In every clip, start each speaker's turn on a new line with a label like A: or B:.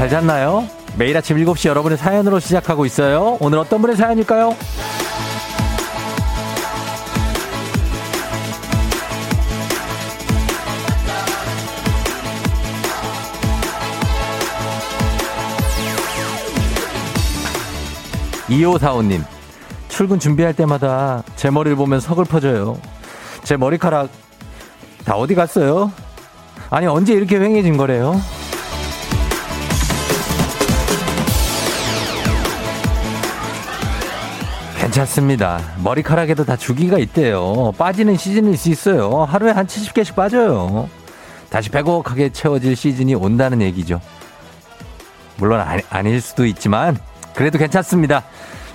A: 잘 잤나요? 매일 아침 7시 여러분의 사연으로 시작하고 있어요. 오늘 어떤 분의 사연일까요? 이호사오님 출근 준비할 때마다 제 머리를 보면 서글퍼져요. 제 머리카락 다 어디 갔어요? 아니 언제 이렇게 휑해진 거래요? 괜찮습니다. 머리카락에도 다 주기가 있대요. 빠지는 시즌일 수 있어요. 하루에 한 70개씩 빠져요. 다시 빼곡하게 채워질 시즌이 온다는 얘기죠. 물론 아니, 아닐 수도 있지만 그래도 괜찮습니다.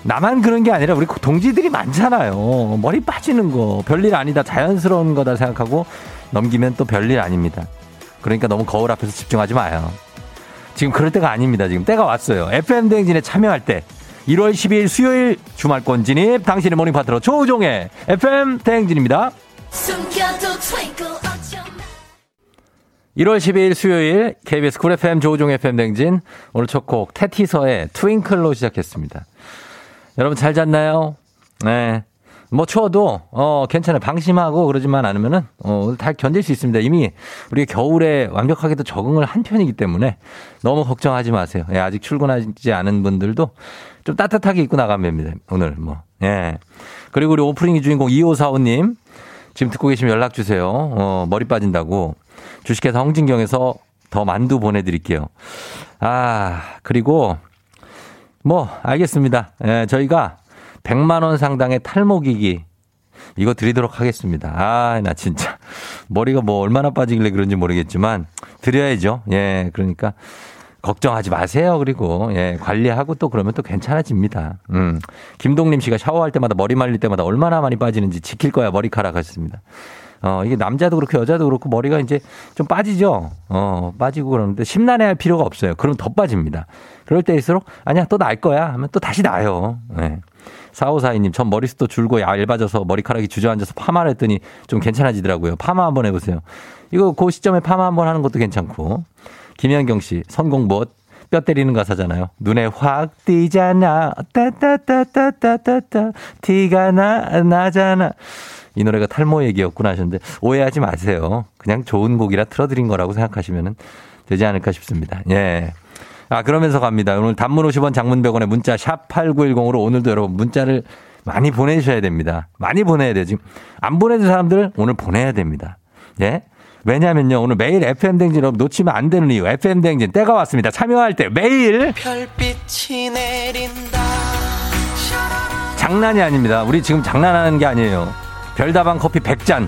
A: 나만 그런 게 아니라 우리 동지들이 많잖아요. 머리 빠지는 거 별일 아니다. 자연스러운 거다 생각하고 넘기면 또 별일 아닙니다. 그러니까 너무 거울 앞에서 집중하지 마요. 지금 그럴 때가 아닙니다. 지금 때가 왔어요. FM 대행진에 참여할 때 1월 12일 수요일 주말권 진입 당신의 모닝 파트너 조우종의 FM 대행진입니다. 1월 12일 수요일 KBS 쿨 FM 조우종 FM 대행진 오늘 첫 곡 태티서의 Twinkle로 시작했습니다. 여러분 잘 잤나요? 네. 뭐 추워도 어 괜찮아요. 방심하고 그러지만 않으면은 어다 견딜 수 있습니다. 이미 우리 겨울에 완벽하게도 적응을 한 편이기 때문에 너무 걱정하지 마세요. 예, 아직 출근하지 않은 분들도 좀 따뜻하게 입고 나가면 됩니다. 오늘 뭐. 예. 그리고 우리 오프닝 주인공 2545님 지금 듣고 계시면 연락 주세요. 어, 머리 빠진다고 주식회사 홍진경에서 더 만두 보내드릴게요. 아 그리고 뭐 알겠습니다. 예, 저희가 100만 원 상당의 탈모기기 이거 드리도록 하겠습니다. 아, 나 진짜 머리가 뭐 얼마나 빠지길래 그런지 모르겠지만 드려야죠. 예, 그러니까 걱정하지 마세요. 그리고 예, 관리하고 또 그러면 또 괜찮아집니다. 음. 김동림 씨가 샤워할 때마다 머리 말릴 때마다 얼마나 많이 빠지는지 지킬 거야 머리카락 하셨습니다. 어, 이게 남자도 그렇고 여자도 그렇고 머리가 이제 좀 빠지죠. 어, 빠지고 그러는데 심란해 할 필요가 없어요. 그럼 더 빠집니다. 그럴 때일수록 아니야 또 날 거야 하면 또 다시 나요. 네. 4542님, 전 머리숱도 줄고 얇아져서 머리카락이 주저앉아서 파마를 했더니 좀 괜찮아지더라고요. 파마 한번 해보세요. 이거 그 시점에 파마 한번 하는 것도 괜찮고. 김현경 씨, 선공봇. 뼈 때리는 가사잖아요. 눈에 확 띄잖아. 따따따따따따따. 티가 나, 나잖아. 이 노래가 탈모 얘기였구나 하셨는데 오해하지 마세요. 그냥 좋은 곡이라 틀어드린 거라고 생각하시면 되지 않을까 싶습니다. 예. 아, 그러면서 갑니다. 오늘 단문 50원 장문 100원에 문자 샵 8910으로 오늘도 여러분 문자를 많이 보내주셔야 됩니다. 많이 보내야 돼요. 지금 안 보내준 사람들 오늘 보내야 됩니다. 예? 왜냐면요. 오늘 매일 FM댕진 여러분 놓치면 안 되는 이유. FM댕진 때가 왔습니다. 참여할 때 매일 별빛이 내린다. 장난이 아닙니다. 우리 지금 장난하는 게 아니에요. 별다방 커피 100잔.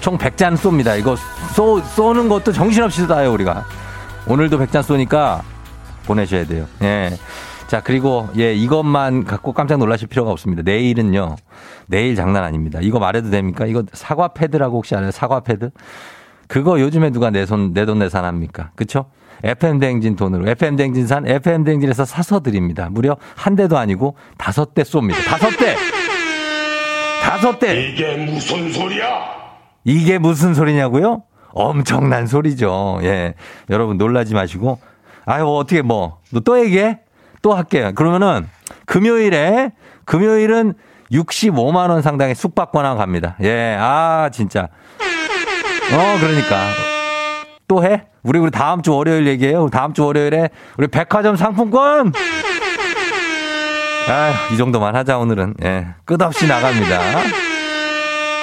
A: 총 100잔 쏩니다. 이거 쏘, 쏘는 것도 정신없이 쏴요, 우리가. 오늘도 100잔 쏘니까 보내셔야 돼요. 예. 자, 그리고, 예, 이것만 갖고 깜짝 놀라실 필요가 없습니다. 내일은요, 내일 장난 아닙니다. 이거 말해도 됩니까? 이거 사과 패드라고 혹시 알아요? 사과 패드? 그거 요즘에 누가 내 손, 내 돈 내산 합니까? 그쵸? FM대행진 돈으로, FM대행진 산, FM대행진에서 사서 드립니다. 무려 한 대도 아니고 다섯 대 쏩니다. 다섯 대! 다섯 대!
B: 이게 무슨 소리야?
A: 이게 무슨 소리냐고요? 엄청난 소리죠. 예. 여러분 놀라지 마시고 아유, 뭐 어떻게 뭐, 또 얘기해? 또 할게요. 그러면은 금요일에, 금요일은 65만원 상당의 숙박 권한 갑니다. 예, 아, 진짜. 어, 그러니까. 또 해? 우리, 우리 다음 주 월요일 얘기해요. 다음 주 월요일에 우리 백화점 상품권! 아이 정도만 하자, 오늘은. 예, 끝없이 나갑니다.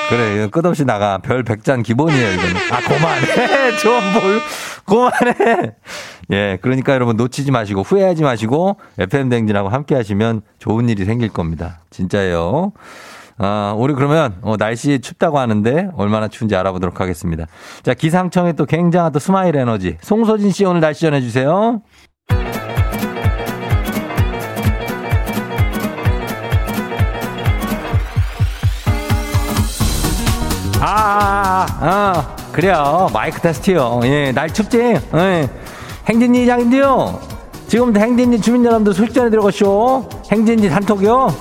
A: 그래, 끝없이 나가. 별 100장 기본이에요, 이거는. 아, 그만해! 좀 뭘, 그만해! 예, 그러니까 여러분 놓치지 마시고 후회하지 마시고 FM 대행진하고 함께 하시면 좋은 일이 생길 겁니다. 진짜예요. 아, 우리 그러면 어, 날씨 춥다고 하는데 얼마나 추운지 알아보도록 하겠습니다. 자, 기상청에 또 굉장한 또 스마일 에너지. 송소진 씨 오늘 날씨 전해주세요. 아, 아, 아, 그래요. 마이크 테스트요. 예, 날 춥지? 예. 행진이 장인데요. 지금 행진이 주민 여러분들 전해 들어가쇼. 행진이 단톡이요.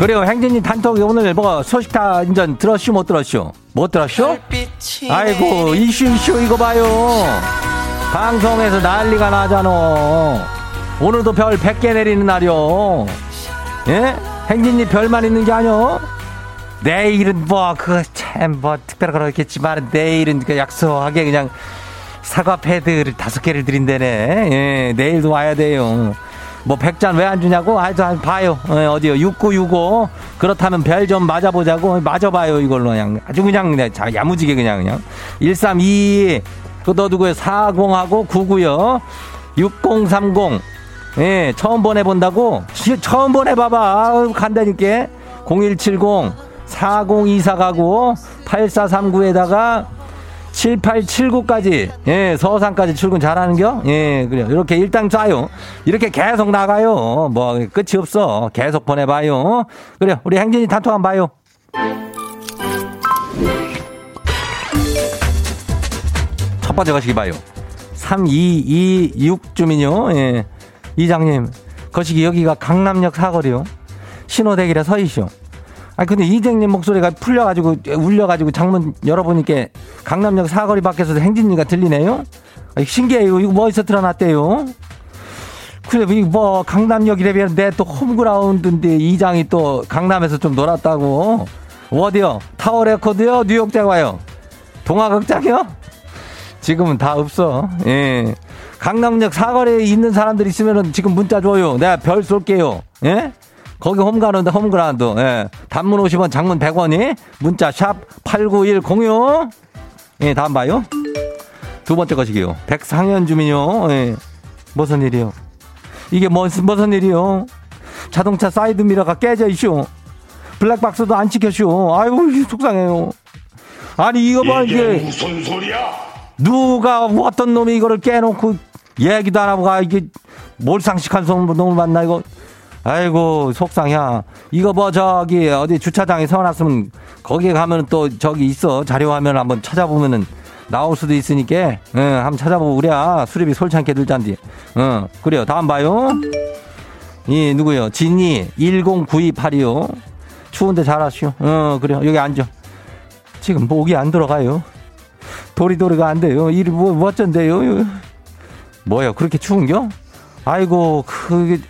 A: 그래요. 행진이 단톡이 오늘 뭐 소식 다 인전 들었슈 못 들었슈? 못 들었슈? 아이고 이슈 이슈 이거 봐요. 방송에서 난리가 나잖아. 오늘도 별 100개 내리는 날이요. 예? 행진이 별만 있는 게 아니요. 내일은 뭐 그거 참뭐 특별한 건 없겠지만 내일은 그 약속하게 그냥 사과 패드를 다섯 개를 드린다네. 예, 내일도 와야 돼요. 뭐 100잔 왜 안 주냐고? 하여튼 봐요. 어, 어디요? 6965. 그렇다면 별 좀 맞아보자고. 맞아봐요, 이걸로 그냥. 아주 그냥, 그냥 자, 야무지게 그냥, 그냥. 1322. 그거 누구요? 40하고 99요. 6030. 예, 처음 보내본다고? 시, 처음 보내봐봐. 간다니까. 0170. 4024 가고 8439에다가 7879까지, 예, 서산까지 출근 잘하는겨? 예, 그래요. 이렇게 일단 쏴요. 이렇게 계속 나가요. 뭐, 끝이 없어. 계속 보내봐요. 그래요. 우리 행진이 단톡 한번 봐요. 첫 번째 거시기 봐요. 3226주민요. 예. 이장님, 거시기 여기가 강남역 사거리요. 신호대기라 서이시오. 아 근데 이장님 목소리가 풀려가지고 울려가지고 창문 열어보니까 강남역 사거리 밖에서 행진이가 들리네요. 아, 신기해요. 이거 뭐 어디서 틀어놨대요? 그래 뭐 강남역이라면 내 또 홈그라운드인데 이장이 또 강남에서 좀 놀았다고. 어디요? 타워 레코드요? 뉴욕제과요? 동아극장이요? 지금은 다 없어. 예. 강남역 사거리에 있는 사람들 있으면은 지금 문자 줘요. 내가 별 쏠게요. 예? 거기 홈가운데 홈그라운드. 예. 단문 50원, 장문 100원이 문자 샵 89106. 예, 다음 봐요. 두 번째 것이기요. 백상현 주민요. 예. 무슨 일이요? 이게 무슨 무슨 일이요? 자동차 사이드 미러가 깨져 있쇼. 블랙박스도 안 찍혀쇼. 아이고 속상해요. 아니 이거 봐 이게,
B: 이게 무슨 소리야?
A: 누가 어떤 놈이 이거를 깨놓고 얘기도 안 하고 가 이게 몰상식한 놈을 만나 이거 아이고 속상해. 이거 뭐 저기 어디 주차장에 세워놨으면 거기에 가면 또 저기 있어. 자료 화면 한번 찾아보면은 나올 수도 있으니까. 응, 한번 찾아보고 그래야 수리비 솔찬게 들잔디 응 그래요. 다음 봐요. 이 누구요? 진이 109282요. 추운데 잘하시오. 어 그래요. 여기 앉아. 지금 목이 안 들어가요. 도리도리가 안 돼요. 이리 뭐, 뭐 어쩐데요? 뭐요? 그렇게 추운겨? 아이고 그게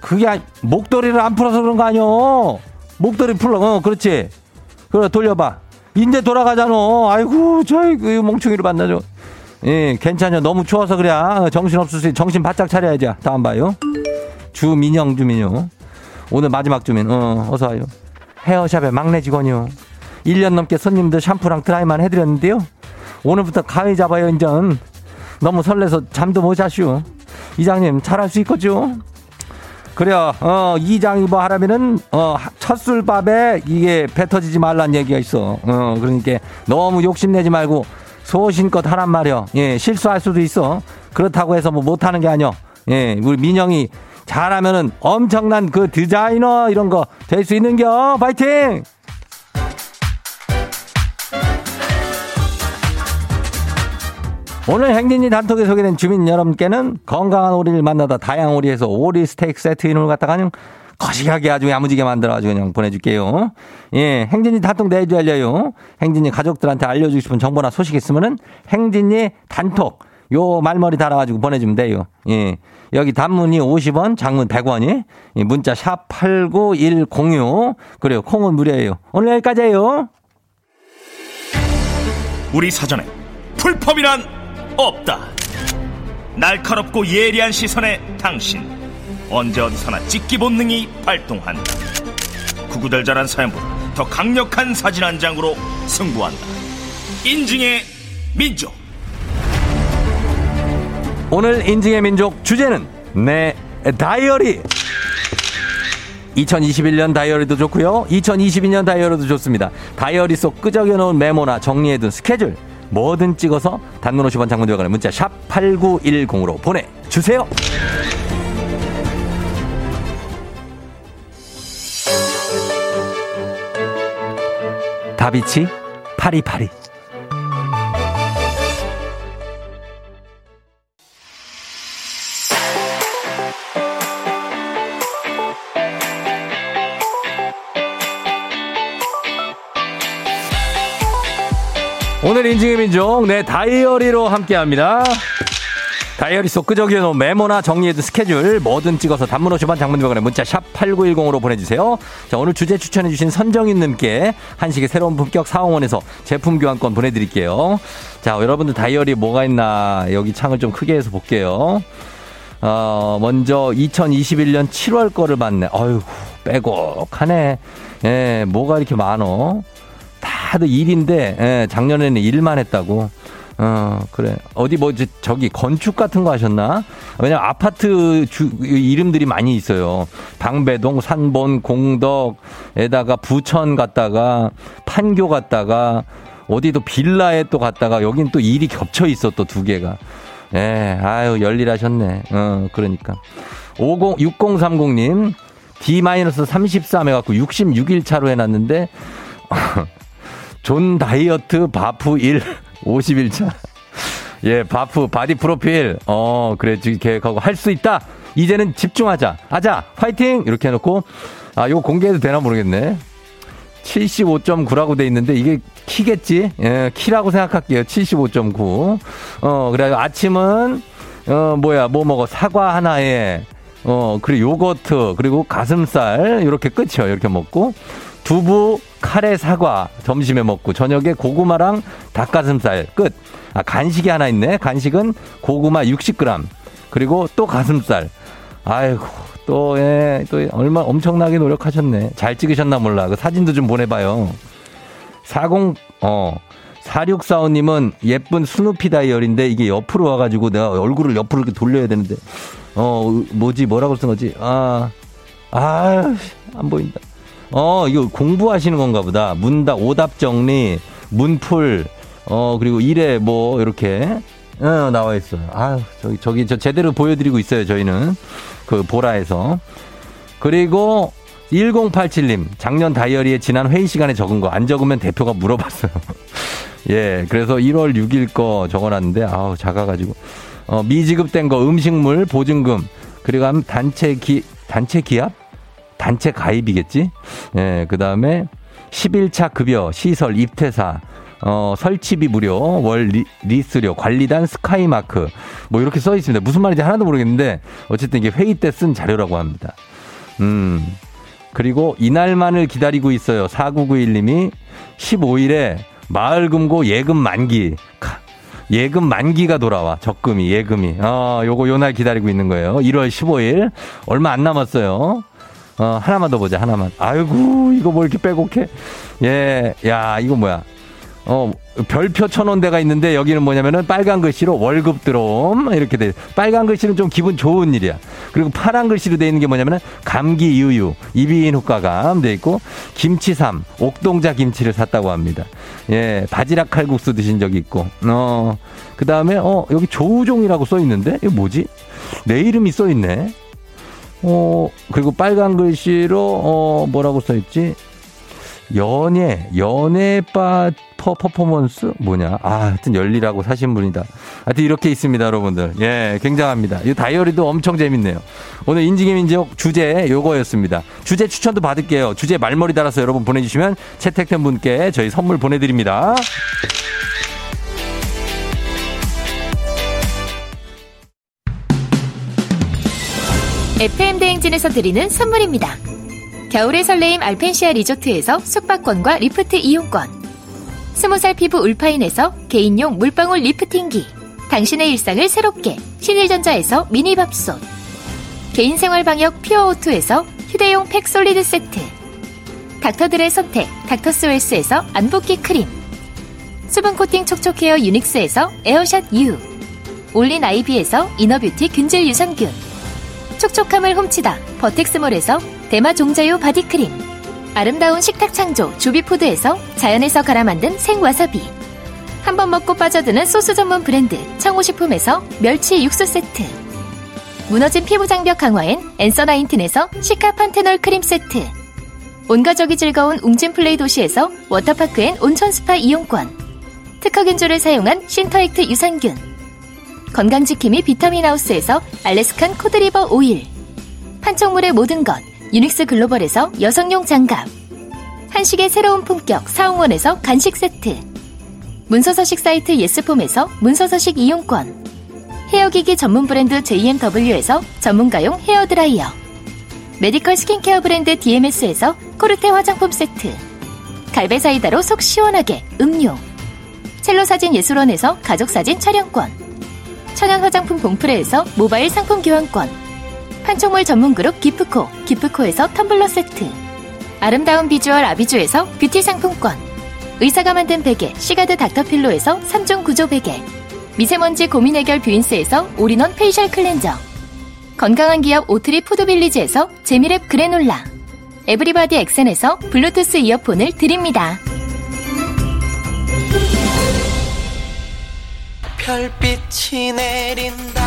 A: 그게 아니, 목도리를 안 풀어서 그런 거 아니요. 목도리 풀어. 어, 그렇지. 그래 돌려봐. 이제 돌아가잖아. 아이고 저이 그 멍충이를 만나죠. 예, 괜찮요. 너무 추워서 그래. 정신 없을 수 정신 바짝 차려야지. 다음 봐요. 주민영 주민요. 오늘 마지막 주민. 어, 어서 와요. 헤어샵의 막내 직원이요. 1년 넘게 손님들 샴푸랑 드라이만 해드렸는데요. 오늘부터 가위 잡아요, 인전. 너무 설레서 잠도 못 자슈. 이장님, 잘할 수 있겠죠? 그래요. 어, 이장이 뭐 하라면은, 어, 첫술밥에 이게 뱉어지지 말란 얘기가 있어. 어, 그러니까 너무 욕심내지 말고 소신껏 하란 말이요. 예, 실수할 수도 있어. 그렇다고 해서 뭐 못하는 게 아니요. 예, 우리 민영이 잘하면은 엄청난 그 디자이너 이런 거 될 수 있는겨. 파이팅! 오늘 행진이 단톡에 소개된 주민 여러분께는 건강한 오리를 만나다 다양한 오리에서 오리 스테이크 세트 이름을 갖다가 그냥 거시하게 아주 야무지게 만들어가지고 그냥 보내줄게요. 예, 행진이 단톡 내주 알려요. 행진이 가족들한테 알려주고 싶은 정보나 소식 있으면은 행진이 단톡 요 말머리 달아가지고 보내주면 돼요. 예. 여기 단문이 50원, 장문 100원이, 문자 샵 89106. 그래요. 콩은 무료예요. 오늘 여기까지예요.
B: 우리 사전에 풀펌이란 없다. 날카롭고 예리한 시선에 당신 언제 어디서나 찍기 본능이 발동한다. 구구절절한 사연보다 더 강력한 사진 한 장으로 승부한다. 인증의 민족.
A: 오늘 인증의 민족 주제는 내 다이어리. 2021년 다이어리도 좋고요. 2022년 다이어리도 좋습니다. 다이어리 속 끄적여 놓은 메모나 정리해둔 스케줄 뭐든 찍어서 단문 50원 장문 들어가는 문자 샵 8910으로 보내주세요. 다비치 파리파리 오늘 인증의 민족, 네, 다이어리로 함께 합니다. 다이어리 속 끄적여 놓은 메모나 정리해둔 스케줄 뭐든 찍어서 단문 50원 장문병원에 문자 샵 8910으로 보내주세요. 자, 오늘 주제 추천해주신 선정인님께 한식의 새로운 품격 사홍원에서 제품 교환권 보내드릴게요. 자, 여러분들 다이어리 뭐가 있나 여기 창을 좀 크게 해서 볼게요. 어, 먼저 2021년 7월 거를 봤네. 어휴, 빼곡하네. 예, 뭐가 이렇게 많어? 다들 일인데, 예, 작년에는 일만 했다고. 어, 그래. 어디 뭐, 저기 건축 같은 거 하셨나? 왜냐면 아파트 주, 이름들이 많이 있어요. 방배동, 산본, 공덕에다가 부천 갔다가 판교 갔다가 어디도 빌라에 또 갔다가 여긴 또 일이 겹쳐 있어 또 두 개가. 예, 아유, 열일하셨네. 어, 그러니까. 50, 6030님, D-33 해갖고 66일 차로 해놨는데, 존 다이어트 바프 1 51차. 예, 바프 바디 프로필. 어, 그래 계획하고 할 수 있다. 이제는 집중하자. 하자. 파이팅. 이렇게 해 놓고 아, 이거 공개해도 되나 모르겠네. 75.9라고 돼 있는데 이게 키겠지? 예, 키라고 생각할게요. 75.9. 어, 그래 아침은 어, 뭐야? 뭐 먹어? 사과 하나에 어, 그리고 요거트, 그리고 가슴살 이렇게 끝이요. 이렇게 먹고 두부, 카레, 사과 점심에 먹고 저녁에 고구마랑 닭가슴살 끝. 아, 간식이 하나 있네. 간식은 고구마 60g. 그리고 또 가슴살. 아이고, 또, 예, 또 얼마 엄청나게 노력하셨네. 잘 찍으셨나 몰라. 그 사진도 좀 보내봐요. 40, 어, 4645님은 예쁜 스누피 다이얼인데 이게 옆으로 와가지고 내가 얼굴을 옆으로 이렇게 돌려야 되는데, 어, 뭐지, 뭐라고 쓴 거지? 아, 아, 안 보인다. 어, 이거 공부하시는 건가 보다. 문답, 오답 정리, 문풀, 어, 그리고 일에 뭐, 이렇게, 어, 나와 있어요. 아유, 저기, 저기, 저 제대로 보여드리고 있어요, 저희는. 그, 보라에서. 그리고, 1087님, 작년 다이어리에 지난 회의 시간에 적은 거 안 적으면 대표가 물어봤어요. 예, 그래서 1월 6일 거 적어놨는데, 아우, 작아가지고. 어, 미지급된 거, 음식물, 보증금, 그리고 단체 기, 단체 기합? 단체 가입이겠지? 예, 그 다음에 11차 급여, 시설, 입퇴사, 어, 설치비 무료, 월 리, 리스료, 관리단 스카이마크. 뭐 이렇게 써 있습니다. 무슨 말인지 하나도 모르겠는데, 어쨌든 이게 회의 때 쓴 자료라고 합니다. 음. 그리고 이날만을 기다리고 있어요. 4991님이 15일에 마을금고 예금 만기. 예금 만기가 돌아와. 적금이, 예금이. 어, 요거 요 날 기다리고 있는 거예요. 1월 15일. 얼마 안 남았어요. 어, 하나만 더 보자, 하나만. 아이고, 이거 뭐 이렇게 빼곡해. 예, 야, 이거 뭐야. 어, 별표 쳐놓은 데가 있는데 여기는 뭐냐면은 빨간 글씨로 월급 들어옴 이렇게 돼. 빨간 글씨는 좀 기분 좋은 일이야. 그리고 파란 글씨로 돼 있는 게 뭐냐면은 감기 유유, 이비인 효과감 돼 있고 김치삼, 옥동자 김치를 샀다고 합니다. 예, 바지락 칼국수 드신 적이 있고. 어, 그 다음에 어 여기 조우종이라고 써 있는데 이거 뭐지? 내 이름이 써 있네. 어, 그리고 빨간 글씨로, 어, 뭐라고 써 있지? 연예, 연예바 퍼, 퍼포먼스? 뭐냐? 아, 하여튼 열리라고 사신 분이다. 하여튼 이렇게 있습니다, 여러분들. 예, 굉장합니다. 이 다이어리도 엄청 재밌네요. 오늘 인증의 민족 주제 요거였습니다. 주제 추천도 받을게요. 주제 말머리 달아서 여러분 보내주시면 채택된 분께 저희 선물 보내드립니다.
C: FM 대행진에서 드리는 선물입니다. 겨울의 설레임 알펜시아 리조트에서 숙박권과 리프트 이용권. 스무 살 피부 울파인에서 개인용 물방울 리프팅기. 당신의 일상을 새롭게 신일전자에서 미니밥솥. 개인생활 방역 퓨어오투에서 휴대용 팩 솔리드 세트. 닥터들의 선택 닥터스웰스에서 안붓기 크림. 수분 코팅 촉촉헤어 유닉스에서 에어샷 U. 올린 아이비에서 inner beauty 균질 유산균. 촉촉함을 훔치다 버텍스몰에서 대마 종자유 바디크림 아름다운 식탁 창조 주비푸드에서 자연에서 갈아 만든 생와사비 한 번 먹고 빠져드는 소스 전문 브랜드 청호식품에서 멸치 육수 세트 무너진 피부 장벽 강화엔 엔서 나인틴에서 시카 판테놀 크림 세트 온가족이 즐거운 웅진 플레이 도시에서 워터파크 and 온천 스파 이용권 특허균조를 사용한 신터액트 유산균 건강지킴이 비타민하우스에서 알래스칸 코드리버 오일 판촉물의 모든 것 유닉스 글로벌에서 여성용 장갑 한식의 새로운 품격 사홍원에서 간식 세트 문서서식 사이트 예스폼에서 문서서식 이용권. 헤어기기 전문 브랜드 JMW에서 전문가용 헤어드라이어. medical skincare 브랜드 DMS에서 코르테 화장품 세트. 갈베사이다로 속 시원하게 음료. 첼로 사진 예술원에서 가족 사진 촬영권. 천연 화장품 봉프레에서 모바일 상품 교환권. 판촉물 전문 그룹 기프코, 기프코에서 텀블러 세트. 아름다운 비주얼 아비주에서 뷰티 상품권. 의사가 만든 베개, 시가드 닥터필로에서 3종 구조 베개. 미세먼지 고민 해결 뷰인스에서 all-in-one facial 클렌저. 건강한 기업 오트리 푸드빌리지에서 재미랩 그래놀라. 에브리바디 엑센에서 블루투스 이어폰을 드립니다.
D: 별빛이 내린다.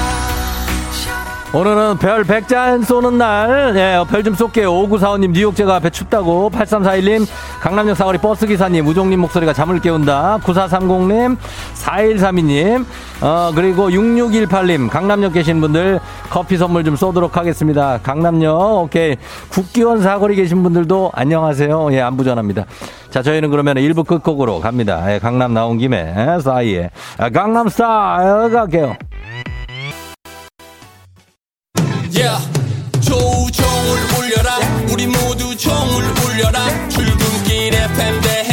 A: 오늘은 별 100잔 쏘는 날, 예, 별 좀 쏠게요. 5945님, 뉴욕 제가 앞에 춥다고. 8341님, 강남역 사거리 버스기사님, 우종님 목소리가 잠을 깨운다. 9430님, 4132님, 어, 그리고 6618님, 강남역 계신 분들 커피 선물 좀 쏘도록 하겠습니다. 강남역, 오케이. 국기원 사거리 계신 분들도 안녕하세요. 예, 안부 전합니다. 자, 저희는 그러면 1부 끝곡으로 갑니다. 예, 강남 나온 김에, 예, 싸이에. 아, 강남 스타일 갈게요.
D: Yeah. 조우종을 울려라. 우리 모두 종을 울려라. 출근길 FM 대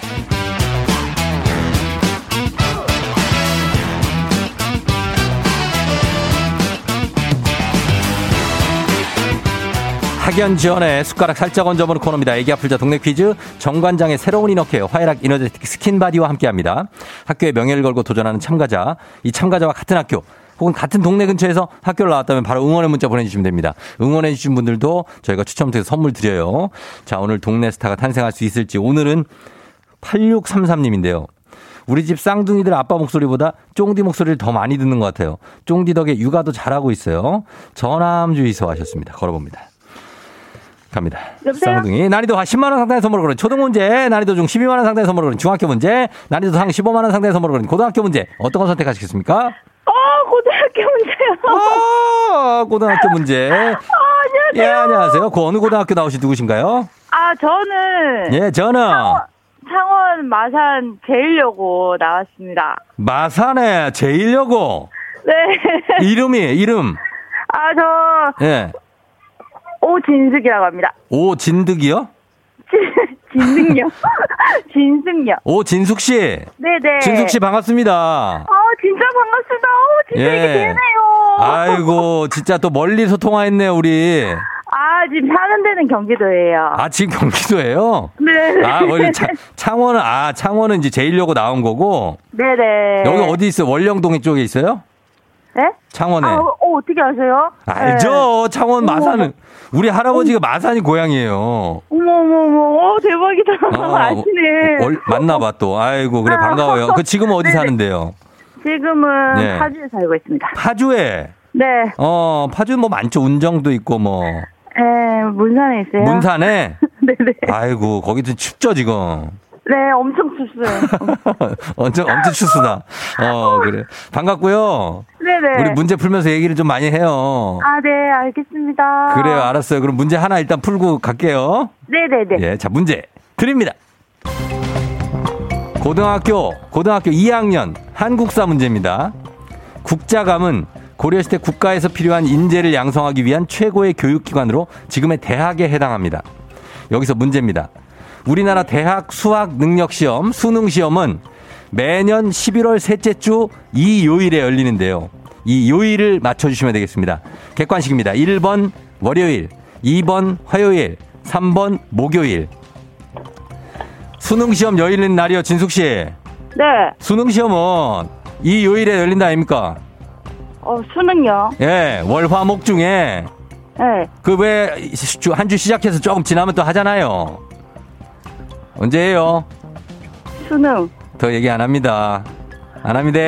A: 학연 지연의 숟가락 살짝 얹어보는 코너입니다. 애기야 풀자 동네 퀴즈 정관장의 새로운 inner care 화해락 이너제틱 스킨바디와 함께합니다. 학교의 명예를 걸고 도전하는 참가자 이 참가자와 같은 학교 혹은 같은 동네 근처에서 학교를 나왔다면 바로 응원의 문자 보내주시면 됩니다. 응원해 주신 분들도 저희가 추첨 통해서 선물 드려요. 자 오늘 동네 스타가 탄생할 수 있을지 오늘은 8633님인데요. 우리 집 쌍둥이들 아빠 목소리보다 쫑디 목소리를 더 많이 듣는 것 같아요. 쫑디 덕에 육아도 잘하고 있어요. 전함 주의소 하셨습니다. 걸어봅니다. 갑니다.
E: 여보세요?
A: 쌍둥이. 난이도 한 10만 원 상당의 선물을 거는 초등 문제, 난이도 중 12만 원 상당의 선물을 거는 중학교 문제, 난이도 상 15만 원 상당의 선물을 거는 고등학교 문제. 어떤 거 선택하시겠습니까?
E: 어, 고등학교 문제요.
A: 아, 고등학교 문제.
E: 아, 안녕하세요.
A: 예, 안녕하세요. 그 어느 고등학교 나오신 누구신가요?
E: 아, 저는
A: 예, 저는
E: 창원 마산 제일여고 나왔습니다.
A: 마산에 제일여고.
E: 네.
A: 이름이, 이름.
E: 아, 저
A: 예.
E: 오진숙이라고 합니다.
A: 오진득이요?
E: 진승요. 진승요.
A: 오 진숙 씨.
E: 네네.
A: 진숙 씨 반갑습니다.
E: 아, 진짜 반갑습니다. 오, 진짜
A: 예.
E: 이게 되네요.
A: 아이고, 진짜 또 멀리서 통화했네요, 우리.
E: 아, 지금 사는 데는 경기도예요.
A: 아, 지금 경기도예요?
E: 네.
A: 아, 원래 차- 창원은, 아, 창원은 이제 제일려고 나온 거고.
E: 네네.
A: 여기 어디 있어요? 월령동 쪽에 있어요?
E: 네?
A: 창원에.
E: 아, 어, 어 떻게 아세요?
A: 알죠? 창원
E: 어머,
A: 마산은. 우리 할아버지가 마산이 고향이에요.
E: 어머, 어머, 어머, 어, 대박이다.
A: 어,
E: 아시네.
A: 얼- 만나봐 또. 아이고, 그래, 반가워요. 그 지금 어디
E: 네네.
A: 사는데요?
E: 지금은
A: 네.
E: 파주에 살고 있습니다.
A: 파주에.
E: 네.
A: 어, 파주는 뭐 많죠. 운정도 있고, 뭐.
E: 에, 문산에 있어요.
A: 문산에.
E: 네네.
A: 아이고, 거기도 춥죠, 지금.
E: 네, 엄청 춥어요.
A: 엄청, 엄청 춥수다. 어, 그래. 반갑고요.
E: 네네.
A: 우리 문제 풀면서 얘기를 좀 많이 해요.
E: 아, 네, 알겠습니다.
A: 그래요, 알았어요. 그럼 문제 하나 일단 풀고 갈게요.
E: 네네네.
A: 예, 자, 문제 드립니다. 고등학교, 고등학교 2학년 한국사 문제입니다. 국자감은 고려시대 국가에서 필요한 인재를 양성하기 위한 최고의 교육기관으로 지금의 대학에 해당합니다. 여기서 문제입니다. 우리나라 대학 수학 능력 시험, 수능 시험은 매년 11월 셋째 주 이 요일에 열리는데요. 이 요일을 맞춰주시면 되겠습니다. 객관식입니다. 1번 월요일, 2번 화요일, 3번 목요일. 수능 시험 열리는 날이요, 진숙 씨.
E: 네.
A: 수능 시험은 이 요일에 열린다 아닙니까?
E: 어, 수능요.
A: 예, 월, 화, 목 중에
E: 네.
A: 그 왜 한 주 시작해서 조금 지나면 또 하잖아요. 언제예요?
E: 수능.
A: 더 얘기 안 합니다. 안 합니다.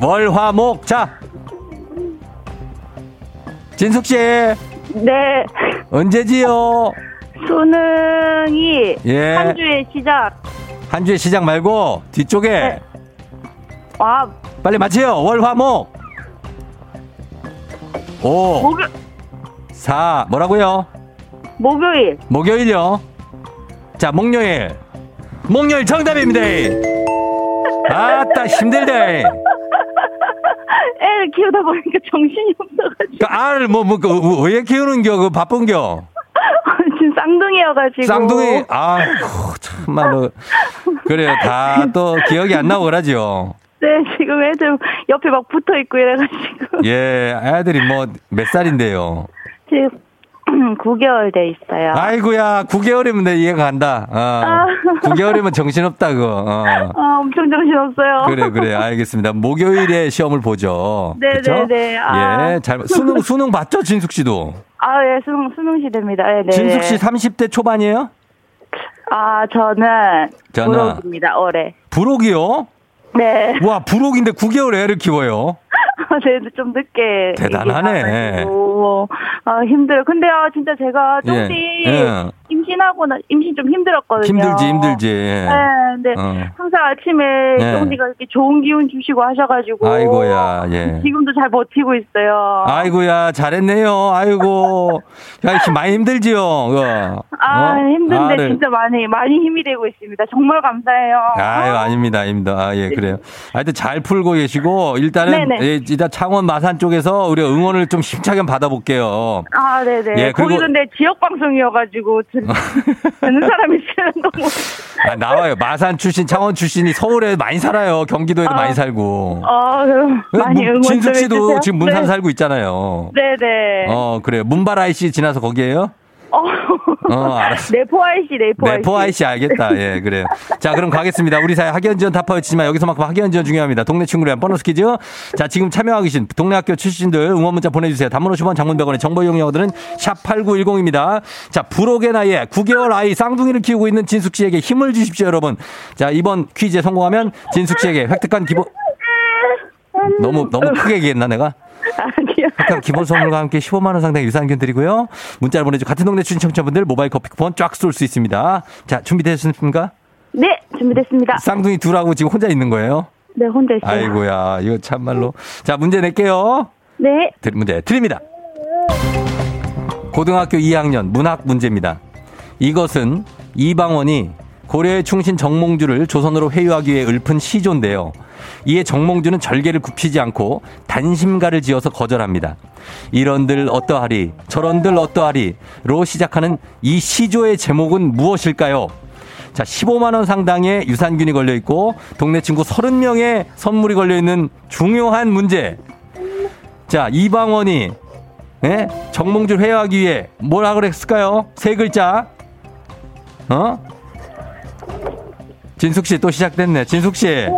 A: 월, 화, 목. 자. 진숙 씨,
E: 네.
A: 언제지요?
E: 수능이
A: 예.
E: 한 주의 시작.
A: 한 주의 시작 말고 뒤쪽에
E: 네. 아,
A: 빨리 맞춰요. 월, 화, 목. 5,
E: 목요,
A: 4, 뭐라고요?
E: 목요일.
A: 목요일요. 자, 목요일. 목요일 정답입니다. 아따, 힘들다.
E: 애를 키우다 보니까 정신이 없어가지고.
A: 그 알을 뭐, 뭐, 그, 왜 키우는겨? 그 바쁜겨?
E: 지금 쌍둥이여가지고.
A: 쌍둥이, 아이고, 참말로. 그래요. 다 또 기억이 안 나고 그러죠.
E: 네, 지금 애들 옆에 막 붙어 있고 이래가지고.
A: 예, 애들이 뭐, 몇 살인데요?
E: 지금 9개월 돼 있어요.
A: 아이고야, 9개월이면 내 이해가 간다. 어.
E: 아.
A: 9개월이면 정신없다, 그거. 어.
E: 아, 엄청 정신없어요.
A: 그래, 그래. 알겠습니다. 목요일에 시험을 보죠.
E: 네,
A: 그쵸?
E: 네, 네. 아.
A: 예, 잘, 수능, 수능 봤죠, 진숙 씨도?
E: 아, 예, 수능, 수능 시대입니다. 네, 네.
A: 진숙 씨 30대 초반이에요?
E: 아, 저는.
A: 저는-
E: 부록입니다, 올해.
A: 부록이요?
E: 네.
A: 와, 부록인데 9개월 애를 키워요?
E: 네, 좀 늦게.
A: 대단하네.
E: 얘기해가지고. 아, 힘들어요. 근데 아, 진짜 제가
A: 예,
E: 쫑디
A: 예.
E: 임신하고 나, 임신 좀 힘들었거든요.
A: 힘들지, 힘들지.
E: 네, 근데
A: 어.
E: 항상 아침에
A: 예.
E: 쫑디가 이렇게 좋은 기운 주시고 하셔가지고.
A: 아이고야, 예.
E: 지금도 잘 버티고 있어요.
A: 아이고야, 잘했네요. 아이고. 야, 많이 힘들지요? 어.
E: 아,
A: 어?
E: 힘든데
A: 아를.
E: 진짜 많이, 많이 힘이 되고 있습니다. 정말 감사해요.
A: 아유, 아닙니다, 아닙니다. 아, 예, 그래요. 하여튼 잘 풀고 계시고, 일단은,
E: 네네.
A: 예, 일단 창원 마산 쪽에서 우리 응원을 좀 힘차게 받아볼게요.
E: 아, 네네.
A: 예,
E: 거기
A: 그리고-
E: 근데 지역 방송이어가지고, 들, 듣는 사람이 쓰는 거 뭐.
A: 아, 나와요. 마산 출신, 창원 출신이 서울에 많이 살아요. 경기도에도
E: 아.
A: 많이 살고.
E: 아, 그럼 많이 응원 좀
A: 진숙 씨도
E: 해주세요.
A: 지금 문산
E: 네.
A: 살고 있잖아요.
E: 네네.
A: 어, 그래요. 문발 IC 지나서 거기에요?
E: 어.
A: 어, 알았어.
E: 네포 아이씨, 네포 아이씨.
A: 네포 IC 알겠다. 예, 그래요. 자, 그럼 가겠습니다. 우리 사회 학연 지원 다 파헤치지만 여기서만큼 학연 지원 중요합니다. 동네 친구를 위한 보너스 퀴즈. 자, 지금 참여하고 계신 동네 학교 출신들 응원 문자 보내주세요. 단문 50원 장문 100원의 정보 이용료들은 샵8910입니다. 자, 불혹의 나이에 9개월 아이 쌍둥이를 키우고 있는 진숙 씨에게 힘을 주십시오, 여러분. 자, 이번 퀴즈에 성공하면 진숙 씨에게 획득한 기본, 너무, 너무 크게 얘기했나, 내가?
E: 아니요.
A: 기본 선물과 함께 15만 원 상당의 유산균 드리고요. 문자를 보내주 같은 동네 출신 청취자분들 모바일 커피 쿠폰 쫙 쏠 수 있습니다. 자, 준비되셨습니까?
E: 네, 준비됐습니다.
A: 쌍둥이 둘하고 지금 혼자 있는 거예요?
E: 네, 혼자 있어요.
A: 아이고야, 이거 참말로. 자, 문제 낼게요.
E: 네,
A: 드- 문제 드립니다. 고등학교 2학년 문학 문제입니다. 이것은 이방원이 고려의 충신 정몽주를 조선으로 회유하기 위해 읊은 시조인데요. 이에 정몽주는 절개를 굽히지 않고 단심가를 지어서 거절합니다. 이런들 어떠하리, 저런들 어떠하리로 시작하는 이 시조의 제목은 무엇일까요? 자, 15만원 상당의 유산균이 걸려 있고, 동네 친구 30명의 선물이 걸려 있는 중요한 문제. 자, 이방원이, 예? 정몽줄 회유하기 위해 뭐라 그랬을까요? 세 글자. 어? 진숙 씨 또 시작됐네. 진숙 씨.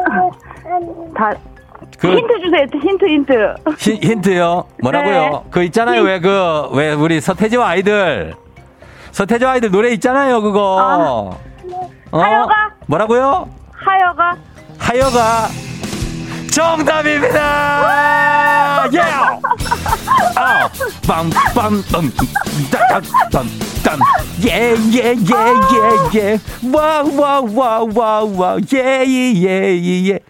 E: 다
A: 그
E: 힌트 주세요. 힌트, 힌트.
A: 히- 힌트요. 뭐라고요?
E: 네.
A: 그 있잖아요. 왜 그왜 우리 서태지와 아이들. 서태지와 아이들 노래 있잖아요. 그거. 어?
E: 하여가?
A: 뭐라고요?
E: 하여가
A: 하여가 정답입니다. 예. 아, 빰빰빰 빰빰빰 예예 예 예 예 와 와 와 와 와 예 예 예 예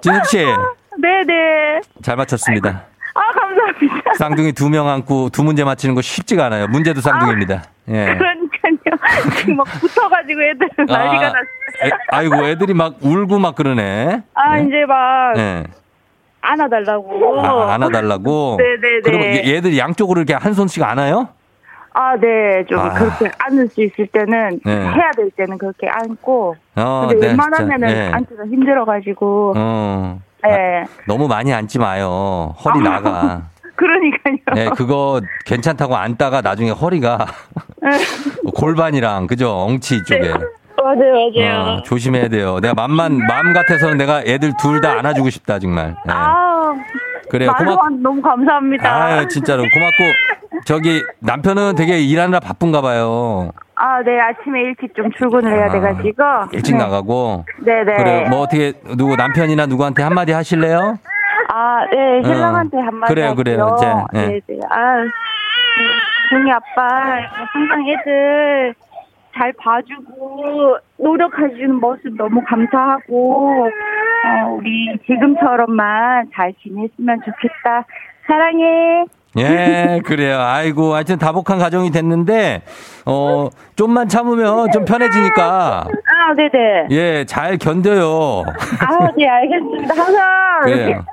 A: 진숙 씨잘
E: 네네.
A: 맞췄습니다.
E: 아, 감사합니다.
A: 쌍둥이 두 명 안고 두 문제 맞히는 거 쉽지가 않아요. 문제도 쌍둥이입니다. 예.
E: 그러니까요. 막 붙어가지고 애들 난리가 났어요.
A: 애- 아이고 애들이 막 울고 막 그러네.
E: 아,
A: 예?
E: 이제 막
A: 예.
E: 안아달라고.
A: 아, 안아달라고?
E: 네네네.
A: 그리고 얘- 얘들이 양쪽으로 이렇게 한 손씩 안아요?
E: 아, 네. 좀
A: 아.
E: 그렇게 안을 수 있을 때는,
A: 네.
E: 해야 될 때는 그렇게 안고,
A: 어,
E: 근데
A: 네,
E: 웬만하면은
A: 네.
E: 앉기가 힘들어가지고,
A: 어.
E: 네.
A: 너무 많이 앉지 마요. 허리
E: 아.
A: 나가.
E: 그러니까요.
A: 네, 그거 괜찮다고 앉다가 나중에 허리가 골반이랑 그죠? 엉치 쪽에.
E: 맞아요, 맞아요.
A: 어, 조심해야 돼요. 내가 맘만 마음 같아서는 내가 애들 둘 다 안아주고 싶다 정말. 네.
E: 아,
A: 그래요. 고맙.
E: 너무 감사합니다.
A: 아유 진짜로 고맙고 저기 남편은 되게 일하느라 바쁜가 봐요.
E: 아, 네, 아침에 일찍 좀 출근을 해야
A: 아,
E: 돼가지고.
A: 일찍
E: 네.
A: 나가고.
E: 네네.
A: 그래 뭐 어떻게 누구 남편이나 누구한테 한마디 하실래요?
E: 아, 네, 신랑한테
A: 어,
E: 한마디
A: 그래요, 그래요. 이제. 예.
E: 네, 네. 아, 종이 아빠, 항상 애들 잘 봐주고, 노력해주는 모습 너무 감사하고, 어, 우리 지금처럼만 잘 지냈으면 좋겠다. 사랑해.
A: 예, 그래요. 아이고, 하여튼 다복한 가정이 됐는데, 어, 좀만 참으면 좀 편해지니까,
E: 아, 네네.
A: 예, 잘 견뎌요.
E: 아, 네, 알겠습니다. 항상.
A: 그래요.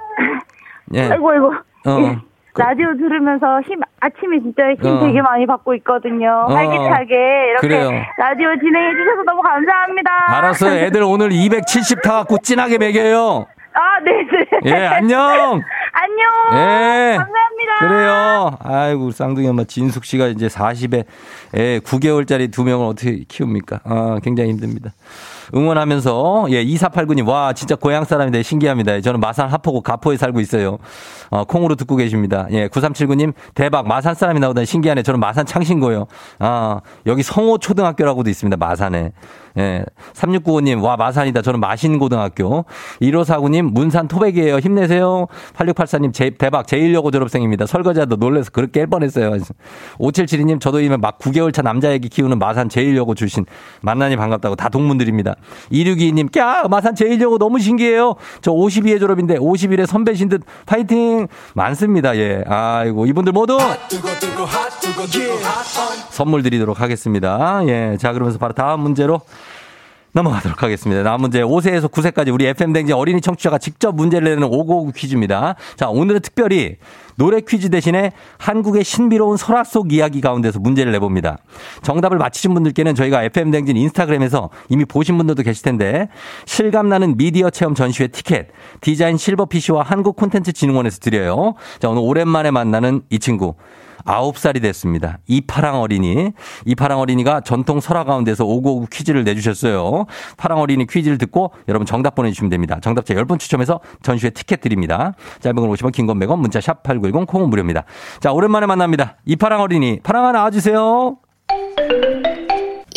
A: 예.
E: 아이고, 아이고.
A: 어.
E: 예. 라디오 들으면서 힘, 아침에 진짜 힘
A: 어.
E: 되게 많이 받고 있거든요.
A: 어.
E: 활기차게 이렇게
A: 그래요.
E: 라디오 진행해 주셔서 너무 감사합니다.
A: 알았어요. 애들 오늘 270 타갖고 진하게 먹여요.
E: 아, 네 네.
A: 예, 안녕!
E: 안녕.
A: 예.
E: 감사합니다.
A: 그래요. 아이고, 쌍둥이 엄마 진숙 씨가 이제 40에 애 9개월짜리 두 명을 어떻게 키웁니까? 아, 굉장히 힘듭니다. 응원하면서, 예, 2489님, 와, 진짜 고향 사람인데 신기합니다. 저는 마산 하포구 가포에 살고 있어요. 어, 콩으로 듣고 계십니다. 예, 9379님, 대박, 마산 사람이 나오다니 신기하네. 저는 마산 창신고요. 아, 여기 성호 초등학교라고도 있습니다. 마산에. 예, 3695님, 와, 마산이다. 저는 마신고등학교. 1549님, 문산 토백이에요. 힘내세요. 8684님, 제, 대박, 제1여고 졸업생입니다. 설거지하다 놀래서 그렇게 할 뻔했어요. 5772님, 저도 이면 막 9개월 차 남자애기 키우는 마산 제1여고 출신. 만나니 반갑다고 다 동문들입니다. 2622님, 꺄! 마산 제1여고 너무 신기해요. 저 52회 졸업인데 51회 선배신 듯 파이팅! 많습니다. 예. 아이고, 이분들 모두 선물 드리도록 하겠습니다. 예. 자, 그러면서 바로 다음 문제로 넘어가도록 하겠습니다. 다음 문제 5세에서 9세까지 우리 FM댕지 어린이 청취자가 직접 문제를 내는 5959 퀴즈입니다. 자, 오늘은 특별히 노래 퀴즈 대신에 한국의 신비로운 설화 속 이야기 가운데서 문제를 내봅니다. 정답을 맞히신 분들께는 저희가 FM댕진 인스타그램에서 이미 보신 분들도 계실 텐데 실감나는 미디어 체험 전시회 티켓 디자인 실버 PC와 한국 콘텐츠 진흥원에서 드려요. 자, 오늘 오랜만에 만나는 이 친구. 아홉 살이 됐습니다. 이파랑 어린이. 이파랑 어린이가 전통 설화 가운데서 오고오구 퀴즈를 내주셨어요. 파랑 어린이 퀴즈를 듣고 여러분 정답 보내주시면 됩니다. 정답자 10분 추첨해서 전시회 티켓 드립니다. 짧은 건 50원, 긴건 100원, 문자 샵 8910, 콩은 무료입니다. 자, 오랜만에 만납니다. 이파랑 어린이. 파랑아 나와주세요.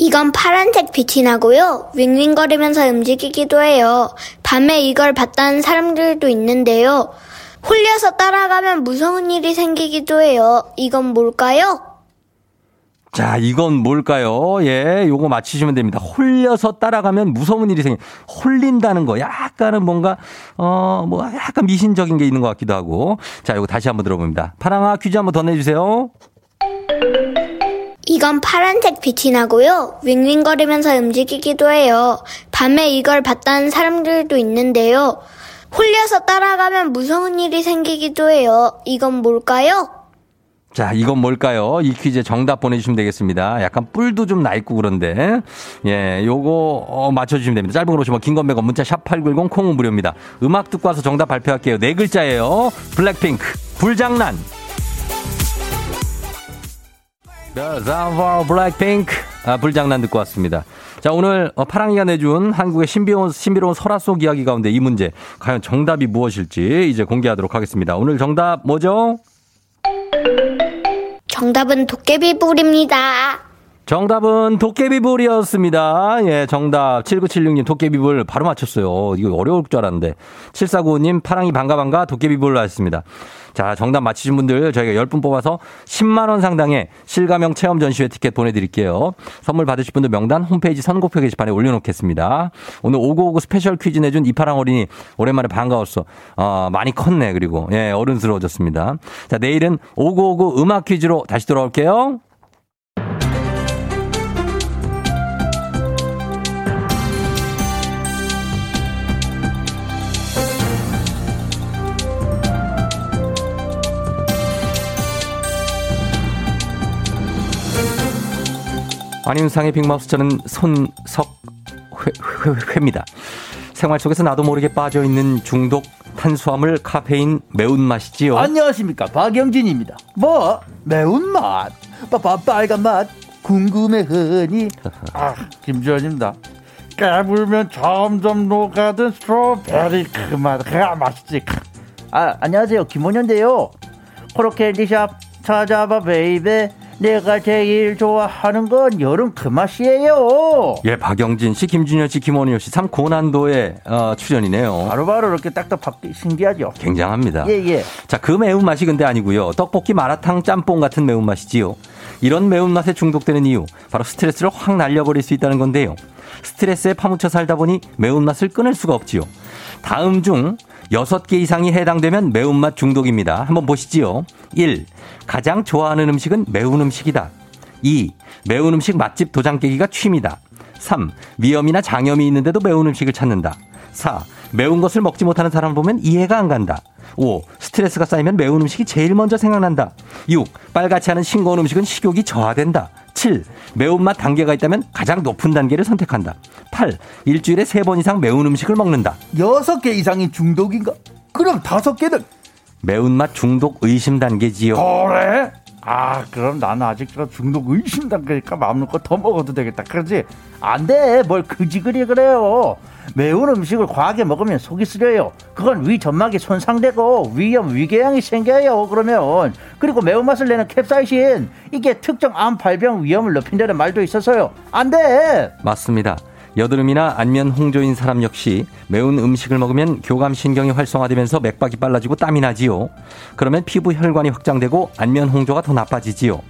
F: 이건 파란색 빛이 나고요. 윙윙거리면서 움직이기도 해요. 밤에 이걸 봤다는 사람들도 있는데요. 홀려서 따라가면 무서운 일이 생기기도 해요. 이건 뭘까요?
A: 자, 이건 뭘까요? 예, 요거 맞히시면 됩니다. 홀려서 따라가면 무서운 일이 생겨. 홀린다는 거. 약간은 뭔가, 어, 뭐, 약간 미신적인 게 있는 것 같기도 하고. 자, 요거 다시 한번 들어봅니다. 파랑아 퀴즈 한번 더 내주세요.
F: 이건 파란색 빛이 나고요. 윙윙거리면서 움직이기도 해요. 밤에 이걸 봤다는 사람들도 있는데요. 홀려서 따라가면 무서운 일이 생기기도 해요. 이건 뭘까요?
A: 자, 이건 뭘까요? 이 퀴즈에 정답 보내주시면 되겠습니다. 약간 뿔도 좀 나 있고 그런데. 예, 요거, 어, 맞춰주시면 됩니다. 짧은 걸 오시면 긴건 100원, 문자 샵8910 콩은 무료입니다. 음악 듣고 와서 정답 발표할게요. 네 글자예요. 블랙핑크, 불장난. Blackpink. 아, 불장난 듣고 왔습니다. 자, 오늘 어, 파랑이가 내준 한국의 신비로운, 신비로운 설화 속 이야기 가운데 이 문제. 과연 정답이 무엇일지 이제 공개하도록 하겠습니다. 오늘 정답 뭐죠?
F: 정답은 도깨비불입니다.
A: 정답은 도깨비불이었습니다. 예, 정답. 7976님 도깨비불 바로 맞췄어요. 이거 어려울 줄 알았는데. 7495님 파랑이 반가 반가 도깨비불 하셨습니다. 자, 정답 맞히신 분들 저희가 10분 뽑아서 10만원 상당의 실감형 체험 전시회 티켓 보내드릴게요. 선물 받으실 분들 명단 홈페이지 선곡표 게시판에 올려놓겠습니다. 오늘 5959 special 퀴즈 내준 이파랑 어린이 오랜만에 반가웠어. 어, 많이 컸네. 그리고 예, 어른스러워졌습니다. 자, 내일은 5959 음악 퀴즈로 다시 돌아올게요. 안윤상의 빅마우스 저는 손석회입니다. 생활 속에서 나도 모르게 빠져 있는 중독 탄수화물 카페인 매운맛이지요.
G: 안녕하십니까 박영진입니다. 뭐 매운맛, 빠빠 빨간 맛 궁금해 흔히 아 김주현입니다. 깨물면 점점 녹아든 스트로베리 그 맛, 그 맛있지. 아 안녕하세요 김원현인데요. corner candy shop 찾아봐 baby. 내가 제일 좋아하는 건 여름 그 맛이에요.
A: 예, 박영진 씨, 김준현 씨, 김원효 씨, 참 고난도의 어, 출연이네요.
G: 바로바로 이렇게 딱딱 바뀌 신기하죠.
A: 굉장합니다.
G: 예, 예.
A: 자, 그 매운맛이 근데 아니고요. 떡볶이, 마라탕, 짬뽕 같은 매운맛이지요. 이런 매운맛에 중독되는 이유, 바로 스트레스를 확 날려버릴 수 있다는 건데요. 스트레스에 파묻혀 살다 보니 매운맛을 끊을 수가 없지요. 다음 중 6개 이상이 해당되면 매운맛 중독입니다. 한번 보시지요. 1. 가장 좋아하는 음식은 매운 음식이다. 2. 매운 음식 맛집 도장 깨기가 취미다. 3. 위염이나 장염이 있는데도 매운 음식을 찾는다. 4. 매운 것을 먹지 못하는 사람을 보면 이해가 안 간다. 5. 스트레스가 쌓이면 매운 음식이 제일 먼저 생각난다. 6. 빨갛지 않은 싱거운 음식은 식욕이 저하된다. 7. 매운맛 단계가 있다면 가장 높은 단계를 선택한다. 8. 일주일에 3번 이상 매운 음식을 먹는다.
G: 여섯 개 이상이 중독인가? 그럼 다섯 개는
A: 매운맛 중독 의심 단계지요.
G: 그래? 아 그럼 나는 아직 저 중독 의심 단계니까 마음 놓고 더 먹어도 되겠다. 그러지? 안돼. 뭘 그지그리 그래요. 매운 음식을 과하게 먹으면 속이 쓰려요. 그건 위 점막이 손상되고 위염 위궤양이 생겨요. 그러면. 그리고 매운맛을 내는 캡사이신. 이게 특정 암 발병 위험을 높인다는 말도 있어서요. 안돼.
A: 맞습니다. 여드름이나 안면 홍조인 사람 역시 매운 음식을 먹으면 교감 신경이 활성화되면서 맥박이 빨라지고 땀이 나지요. 그러면 피부 혈관이 확장되고 안면 홍조가 더 나빠지지요.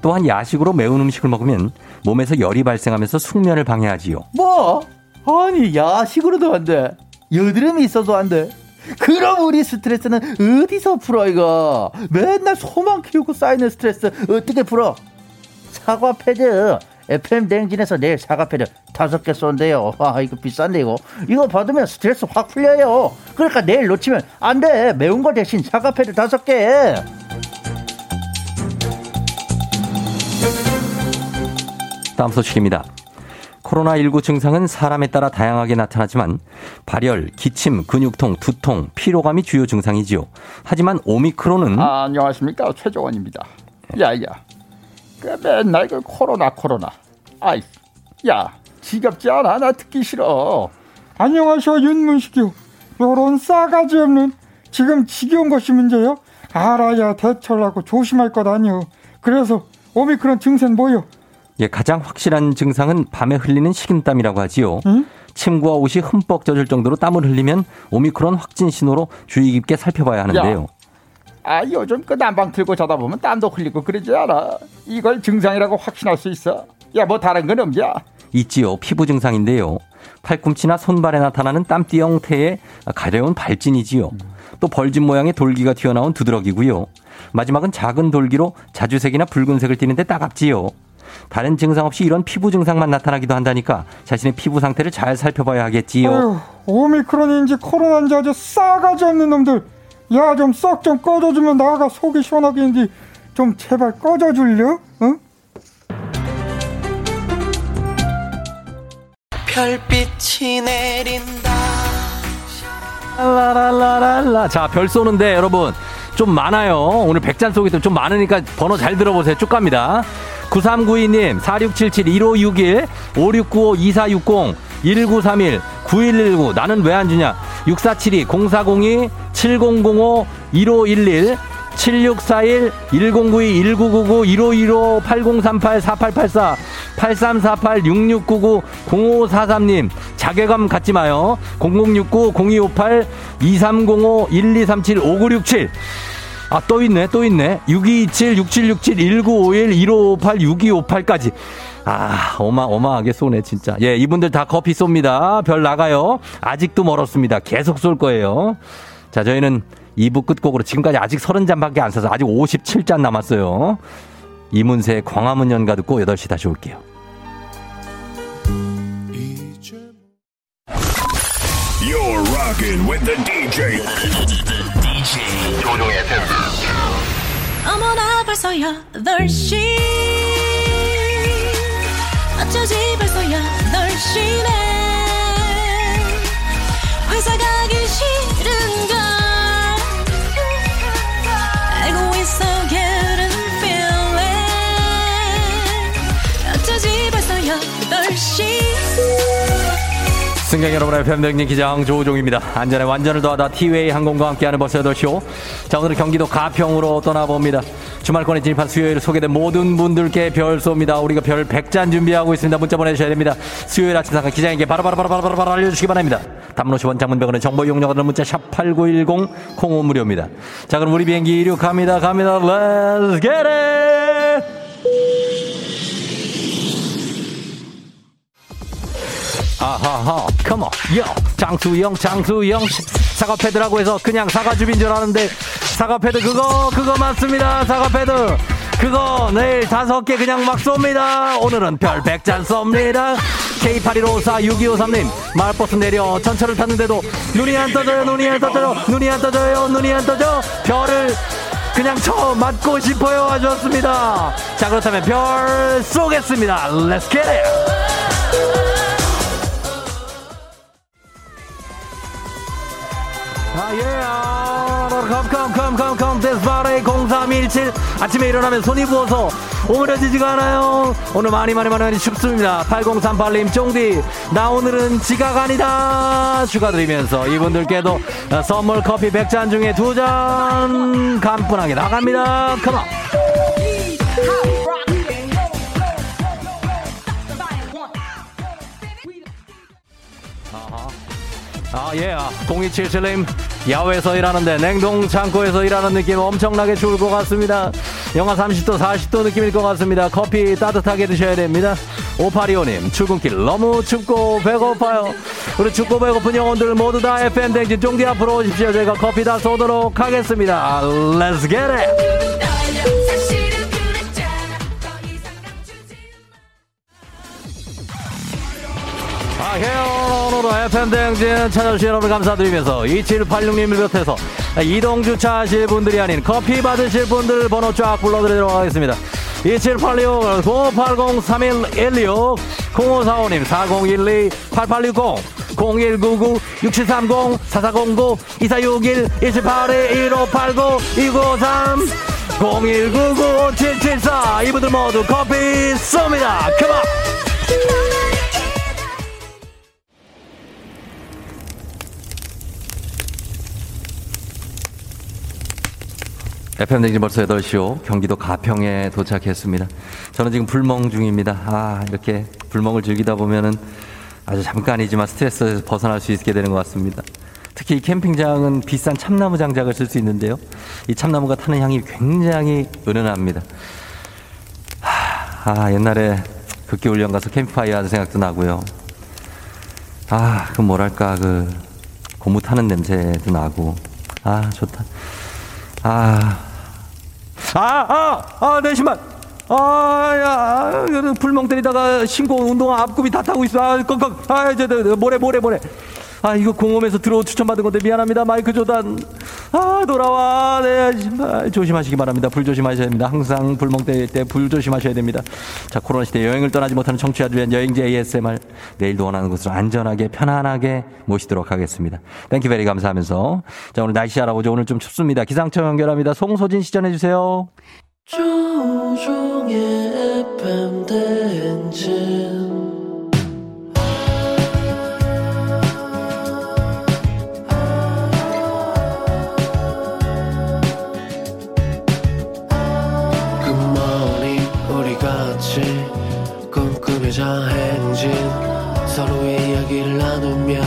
A: 또한 야식으로 매운 음식을 먹으면 몸에서 열이 발생하면서 숙면을 방해하지요.
G: 뭐? 아니 야식으로도 안 돼. 여드름이 있어도 안 돼. 그럼 우리 스트레스는 어디서 풀어 이거? 맨날 소만 키우고 쌓이는 스트레스 어떻게 풀어? 사과 패드 FM 대행진에서 내일 사과 패드 다섯 개 쏜대요. 아 이거 비싼데 이거 이거 받으면 스트레스 확 풀려요. 그러니까 내일 놓치면 안 돼. 매운 거 대신 사과 패드 다섯 개.
A: 다음 소식입니다. 코로나19 증상은 사람에 따라 다양하게 나타나지만 발열, 기침, 근육통, 두통, 피로감이 주요 증상이지요. 하지만 오미크론은
H: 아, 안녕하십니까 최종원입니다. 야야, 그 맨날 그 코로나 코로나. 아이, 야 지겹지 않아? 나 듣기 싫어. 안녕하셔 윤문식이요. 요런 싸가지 없는 지금 지겨운 것이 문제요. 알아야 대처를 하고 조심할 것 아니요. 그래서 오미크론 증세는 뭐요?
A: 예, 가장 확실한 증상은 밤에 흘리는 식은땀이라고 하지요.
H: 응?
A: 침과 옷이 흠뻑 젖을 정도로 땀을 흘리면 오미크론 확진 신호로 주의 깊게 살펴봐야 하는데요.
H: 아 요즘 그 난방 틀고 자다 보면 땀도 흘리고 그러지 않아? 이걸 증상이라고 확신할 수 있어? 야 뭐 다른 건 없냐?
A: 있지요. 피부 증상인데요. 팔꿈치나 손발에 나타나는 땀띠 형태의 가려운 발진이지요. 또 벌집 모양의 돌기가 튀어나온 두드러기고요. 마지막은 작은 돌기로 자주색이나 붉은색을 띠는데 따갑지요. 다른 증상 없이 이런 피부 증상만 나타나기도 한다니까 자신의 피부 상태를 잘 살펴봐야 하겠지요.
H: 아유, 오미크론인지 코로나인지 아주 싸가지 없는 놈들. 야 좀 썩 좀 꺼져주면 나가 속이 시원하겠는지 좀 제발 꺼져줄려? 응?
I: 별빛이 내린다.
A: 라라라라라. 자, 별 쏘는데 여러분 좀 많아요. 오늘 백잔 속이 좀 많으니까 번호 잘 들어보세요. 쭉 갑니다. 9392님, 4677, 1561, 5695, 2460, 1931, 9119. 나는 왜 안 주냐? 6472, 0402, 7005, 1511, 7641, 1092, 1999, 1515, 8038, 4884, 8348, 6699, 0543님, 자괴감 갖지 마요. 0069, 0258, 2305, 1237, 5967. 아, 또 있네, 또 있네. 6227, 6767, 1951, 1558, 6258까지. 아, 어마, 어마하게 쏘네, 진짜. 예, 이분들 다 커피 쏩니다. 별 나가요. 아직도 멀었습니다. 계속 쏠 거예요. 자, 저희는 2부 끝곡으로 지금까지 아직 30잔 밖에 안 써서 아직 57잔 남았어요. 이문세의 광화문 연가 듣고 8시 다시 올게요.
B: You're rocking with the DJ. DJ 조종의 FM.
J: 어머나 벌써 8시 어쩌지 벌써 8시네 회사 가기 싫은걸 알고 있어 getting feeling 어쩌지 벌써 8시
A: 승객 여러분의 팬댕진 기장 조우종입니다. 안전에 완전을 더하다 티웨이 항공과 함께하는 버스 8쇼. 자, 오늘은 경기도 가평으로 떠나봅니다. 주말권에 진입한 수요일 소개된 모든 분들께 별 쏩니다. 우리가 별 100잔 준비하고 있습니다. 문자 보내주셔야 됩니다. 수요일 아침 상황 기장에게 바로바로바로바로 알려주시기 바랍니다. 단문 50원 장문병원의 정보 이용료가 드는 문자 샵 8910 콩오 무료입니다. 자, 그럼 우리 비행기 이륙합니다. 갑니다. Let's get it! 아하하, 컴온, 요, 장수영, 장수영, 사과 패드라고 해서 그냥 사과 줍인 줄 아는데 사과 패드 그거 그거 맞습니다. 사과 패드 그거 내일 다섯 개 그냥 막 쏩니다. 오늘은 별 100잔 쏩니다. K81546253님 마을버스 내려 전철을 탔는데도 눈이 안 떠져요, 눈이 안 떠져요, 눈이 안 떠져요, 눈이 안 떠져. 별을 그냥 쳐 맞고 싶어요 하셨습니다. 자 그렇다면 별 쏘겠습니다. Let's get it. 아, 예, 아, 컴컴컴컴컴 데스바레 0317 아침에 일어나면 손이 부어서 오므려지지가 않아요 오늘 많이 많이 많이 춥습니다 8038님 쫑디 나 오늘은 지각 아니다 축하드리면서 이분들께도 어, 선물 커피 100잔 중에 두 잔 간분하게 나갑니다 컴온 아, 예. 0277님, 야외에서 일하는데 냉동 창고에서 일하는 느낌 엄청나게 좋을 것 같습니다. 영하 30도, 40도 느낌일 것 같습니다. 커피 따뜻하게 드셔야 됩니다. 5825님, 출근길 너무 춥고 배고파요. 우리 춥고 배고픈 영혼들 모두 다 FM 댕진 쫑디 앞으로 오십시오. 제가 커피 다 쏘도록 하겠습니다. Let's get it! 아, 헤어로로 FM대행진 찾아주신 여러분 감사드리면서 2786님을 비롯해서 이동 주차 하실 분들이 아닌 커피 받으실 분들 번호 쫙 불러드리도록 하겠습니다. 2786, 0580, 3116, 0545님, 4012, 8860, 0199, 6730, 4409, 2461, 1782, 1589, 2953, 0199, 774 이분들 모두 커피 쏩니다. 컴온! FM 댕진 벌써 8시요. 경기도 가평에 도착했습니다. 저는 지금 불멍 중입니다. 아, 이렇게 불멍을 즐기다 보면은 아주 잠깐이지만 스트레스에서 벗어날 수 있게 되는 것 같습니다. 특히 이 캠핑장은 비싼 참나무 장작을 쓸 수 있는데요. 이 참나무가 타는 향이 굉장히 은은합니다. 하, 아, 옛날에 극기훈련 가서 캠프파이어 하는 생각도 나고요. 아, 그 뭐랄까, 그 고무 타는 냄새도 나고. 아, 좋다. 아, 아, 아, 아, 내 신발. 아, 야, 아, 불멍 때리다가 신고 운동화 앞굽이 다 타고 있어. 아, 꺽꺽. 아, 저, 저, 모래, 모래, 모래. 아, 이거 공홈에서 들어 추천받은 건데 미안합니다. 마이크 조단. 아, 돌아와. 네, 신발. 조심하시기 바랍니다. 불 조심하셔야 됩니다. 항상 불멍 때릴 때불 조심하셔야 됩니다. 자, 코로나 시대 여행을 떠나지 못하는 청취자들 위한 여행지 ASMR. 내일도 원하는 곳으로 안전하게, 편안하게 모시도록 하겠습니다. thank you very 감사하면서. 자, 오늘 날씨 알아보죠. 오늘 좀 춥습니다. 기상청 연결합니다. 송소진 씨 전해 주세요.
I: 조우종의 FM 대행진 꿈꾸며자 행진 서로의 이야기를 나누며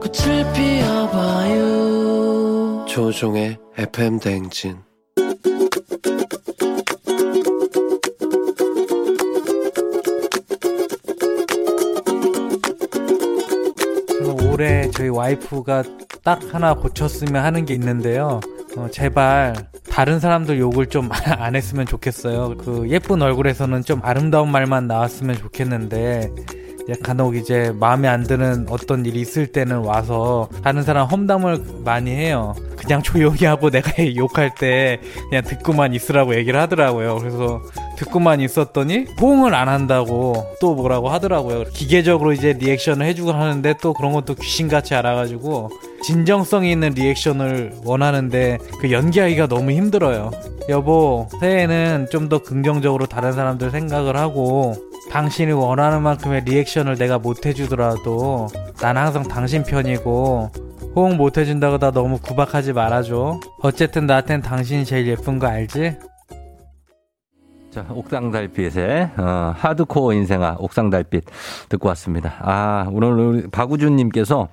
I: 꽃을 피워봐요 조종의 FM 대행진
K: 저는 올해 저희 와이프가 딱 하나 고쳤으면 하는 게 있는데요. 어, 제발 다른 사람들 욕을 좀 안 했으면 좋겠어요. 그 예쁜 얼굴에서는 좀 아름다운 말만 나왔으면 좋겠는데 간혹 이제 마음에 안 드는 어떤 일이 있을 때는 와서 다른 사람 험담을 많이 해요. 그냥 조용히 하고 내가 욕할 때 그냥 듣고만 있으라고 얘기를 하더라고요. 그래서 듣고만 있었더니 호응을 안 한다고 또 뭐라고 하더라고요. 기계적으로 이제 리액션을 해주고 하는데 또 그런 것도 귀신같이 알아가지고 진정성이 있는 리액션을 원하는데 그 연기하기가 너무 힘들어요. 여보, 새해에는 좀 더 긍정적으로 다른 사람들 생각을 하고 당신이 원하는 만큼의 리액션을 내가 못 해주더라도 난 항상 당신 편이고 호응 못 해준다고 나 너무 구박하지 말아줘. 어쨌든 나한텐 당신이 제일 예쁜 거 알지?
A: 자, 옥상달빛의 어, 하드코어 인생아 옥상달빛 듣고 왔습니다. 아, 오늘 우리 박우준님께서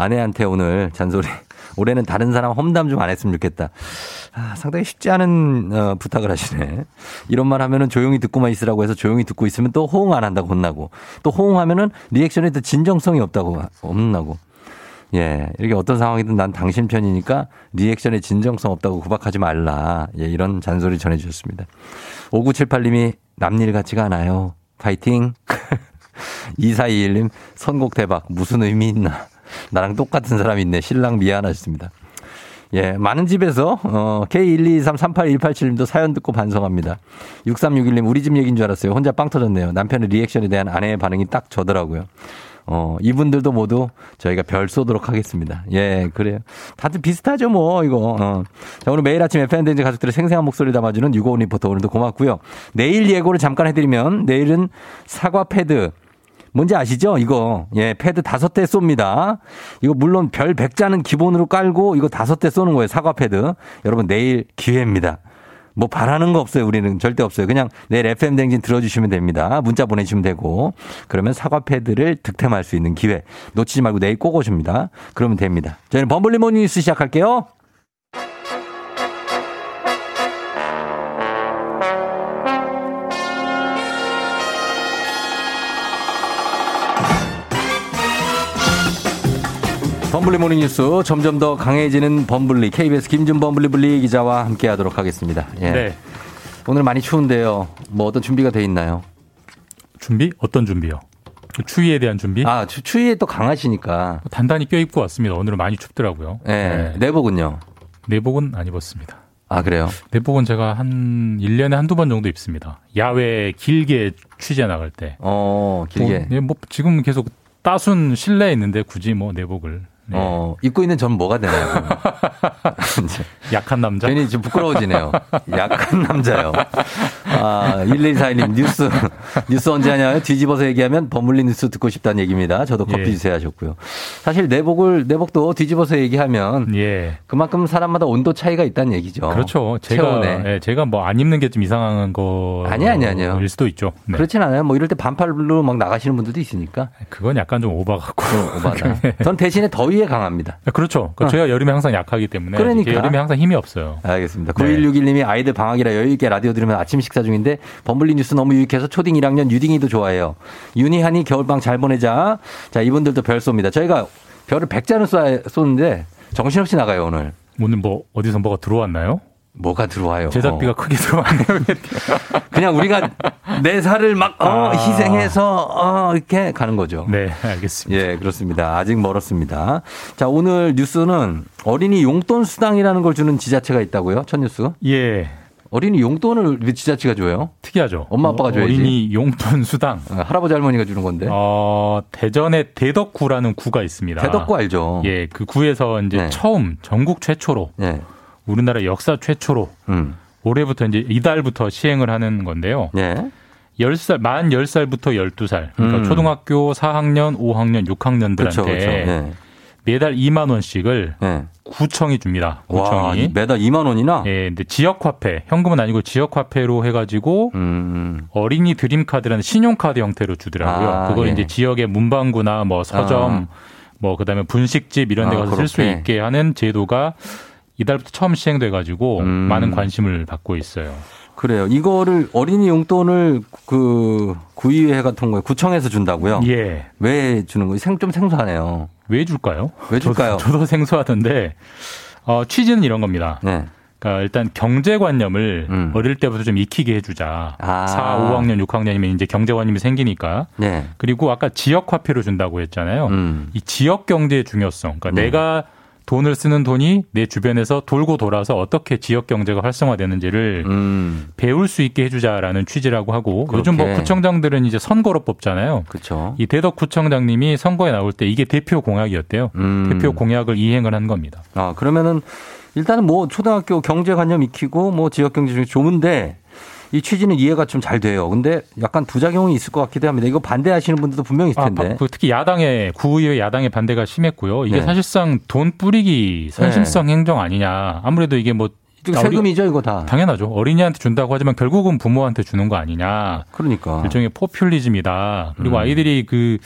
A: 아내한테 오늘 잔소리 올해는 다른 사람 험담 좀 안 했으면 좋겠다. 아, 상당히 쉽지 않은 어, 부탁을 하시네. 이런 말 하면은 조용히 듣고만 있으라고 해서 조용히 듣고 있으면 또 호응 안 한다고 혼나고 또 호응하면은 리액션에 또 진정성이 없다고 혼나고. 예, 이렇게 어떤 상황이든 난 당신 편이니까 리액션에 진정성 없다고 구박하지 말라. 예, 이런 잔소리 전해주셨습니다. 5978님이 남일 같지가 않아요. 파이팅. 2421님 선곡 대박. 무슨 의미 있나. 나랑 똑같은 사람이 있네. 신랑 미안하셨습니다. 예, 많은 집에서, 어, K1233818님도 사연 듣고 반성합니다. 6361님, 우리 집 얘기인 줄 알았어요. 혼자 빵 터졌네요. 남편의 리액션에 대한 아내의 반응이 딱 저더라고요. 어, 이분들도 모두 저희가 별 쏘도록 하겠습니다. 예, 그래요. 다들 비슷하죠, 뭐, 이거. 어. 자, 오늘 매일 아침 FM 대행진 가족들의 생생한 목소리 담아주는 유고온 리포터 오늘도 고맙고요. 내일 예고를 잠깐 해드리면, 내일은 사과 패드, 뭔지 아시죠? 이거. 예, 패드 다섯 대 쏩니다. 이거 물론 별 100자는 기본으로 깔고 이거 다섯 대 쏘는 거예요. 사과 패드. 여러분 내일 기회입니다. 뭐 바라는 거 없어요. 우리는 절대 없어요. 그냥 내일 FM 대행진 들어주시면 됩니다. 문자 보내주시면 되고 그러면 사과 패드를 득템할 수 있는 기회 놓치지 말고 내일 꼭 오십니다. 그러면 됩니다. 저희는 범블리 모닝 뉴스 시작할게요. 범블리 모닝 뉴스 점점 더 강해지는 범블리 KBS 김준 범 블리 블리 기자와 함께하도록 하겠습니다. 예.
L: 네.
A: 오늘 많이 추운데요. 뭐 어떤 준비가 돼 있나요?
L: 준비? 어떤 준비요? 그 추위에 대한 준비?
A: 아 추, 추위에 또 강하시니까
L: 단단히 껴입고 왔습니다. 오늘은 많이 춥더라고요.
A: 네. 내복은요?
L: 내복은 안 입었습니다.
A: 아 그래요?
L: 내복은 제가 한 1년에 한두 번 정도 입습니다. 야외 길게 취재 나갈 때.
A: 어 길게.
L: 뭐, 네, 뭐 지금 계속 따순 실내에 있는데 굳이 뭐 내복을. 네.
A: 어, 입고 있는 저는 뭐가 되나요?
L: 약한 남자?
A: 괜히 좀 부끄러워지네요. 약한 남자요. 아, 1142님, 뉴스, 뉴스 언제 하냐요? 뒤집어서 얘기하면 버물리 뉴스 듣고 싶다는 얘기입니다. 저도 커피
L: 예.
A: 주세요 하셨고요. 사실 내복을, 내복도 뒤집어서 얘기하면
L: 예.
A: 그만큼 사람마다 온도 차이가 있다는 얘기죠.
L: 그렇죠. 제가
A: 체온에.
L: 예, 제가 뭐 안 입는 게 좀 이상한 거
A: 아니, 아니, 아니요.
L: 일 수도 있죠. 네.
A: 그렇진 않아요. 뭐 이럴 때 반팔로 막 나가시는 분들도 있으니까.
L: 그건 약간 좀 오바 같고.
A: 오바다. 전 대신에 더위 에 강합니다.
L: 그렇죠. 그러니까
A: 어.
L: 제가 여름에 항상 약하기 때문에
A: 그러니까.
L: 여름에 항상 힘이 없어요.
A: 알겠습니다.
L: 네.
A: 9161님이 아이들 방학이라 여유 있게 라디오 들으면 아침 식사 중인데 범블리 뉴스 너무 유익해서 초딩 1학년 유딩이도 좋아해요. 윤희한이 겨울방 잘 보내자. 자, 이분들도 별 쏩니다. 저희가 별을 100잔을 쏴, 쏘는데 정신없이 나가요, 오늘.
L: 오늘 뭐 어디서 뭐가 들어왔나요?
A: 뭐가 들어와요?
L: 제작비가
A: 어.
L: 크게 들어왔네요.
A: 그냥 우리가 내 살을 막 어,
L: 아.
A: 희생해서 어, 이렇게 가는 거죠.
L: 네, 알겠습니다.
A: 예, 그렇습니다. 아직 멀었습니다. 자, 오늘 뉴스는 어린이 용돈 수당이라는 걸 주는 지자체가 있다고요? 첫 뉴스?
L: 예.
A: 어린이 용돈을 왜 지자체가 줘요?
L: 특이하죠.
A: 엄마 아빠가
L: 어,
A: 줘야지.
L: 어린이 용돈 수당.
A: 어, 할아버지 할머니가 주는 건데.
L: 어, 대전에 대덕구라는 구가 있습니다.
A: 대덕구 알죠?
L: 예, 그 구에서 이제
A: 네.
L: 처음 전국 최초로
A: 예.
L: 우리나라 역사 최초로
A: 음.
L: 올해부터 이제 이달부터 시행을 하는 건데요.
A: 예.
L: 10살, 만 10살부터 12살. 그러니까
A: 음.
L: 초등학교 4학년, 5학년, 6학년들한테
A: 그렇죠, 그렇죠. 예.
L: 매달 2만 원씩을
A: 예.
L: 구청이 줍니다.
A: 와,
L: 구청이.
A: 매달 2만 원이나?
L: 예, 근데 지역 화폐, 현금은 아니고 지역 화폐로 해 가지고
A: 음.
L: 어린이 드림 카드라는 신용 카드 형태로 주더라고요.
A: 아,
L: 그걸
A: 예.
L: 이제 지역의 문방구나 뭐 서점, 뭐 그다음에 분식집 이런 데
A: 아,
L: 가서 쓸수
A: 그렇게.
L: 있게 하는 제도가 이달부터 처음 시행돼 가지고
A: 음.
L: 많은 관심을 받고 있어요.
A: 그래요. 이거를 어린이 용돈을 그 구의회 같은 거에 구청에서 준다고요?
L: 예.
A: 왜 주는 거예요? 생, 좀 생소하네요.
L: 왜 줄까요?
A: 왜 줄까요?
L: 저도, 저도 생소하던데 어, 취지는 이런 겁니다.
A: 네.
L: 그러니까 일단 경제관념을
A: 음.
L: 어릴 때부터 좀 익히게 해주자.
A: 아.
L: 4, 5학년, 6학년이면 이제 경제관념이 생기니까.
A: 네.
L: 그리고 아까 지역 화폐로 준다고 했잖아요.
A: 음.
L: 이 지역 경제의 중요성. 그러니까
A: 네.
L: 내가 돈을 쓰는 돈이 내 주변에서 돌고 돌아서 어떻게 지역 경제가 활성화되는지를
A: 음.
L: 배울 수 있게 해주자라는 취지라고 하고 요즘 뭐
A: 그렇게.
L: 구청장들은 이제 선거로 뽑잖아요.
A: 그렇죠.
L: 이 대덕 구청장님이 선거에 나올 때 이게 대표 공약이었대요.
A: 음.
L: 대표 공약을 이행을 한 겁니다.
A: 아, 그러면은 일단은 뭐 초등학교 경제관념 익히고 뭐 지역 경제 중에 좋은데 이 취지는 이해가 좀 잘 돼요. 근데 약간 부작용이 있을 것 같기도 합니다. 이거 반대하시는 분들도 분명히 있을
L: 아,
A: 텐데.
L: 바- 그 특히 야당의 구의회 야당의 반대가 심했고요. 이게
A: 네.
L: 사실상 돈 뿌리기 선심성 행정 아니냐. 아무래도 이게 뭐
A: 세금이죠, 이거 다.
L: 당연하죠. 어린이한테 준다고 하지만 결국은 부모한테 주는 거 아니냐.
A: 그러니까.
L: 일종의 포퓰리즘이다. 그리고
A: 음.
L: 아이들이 그,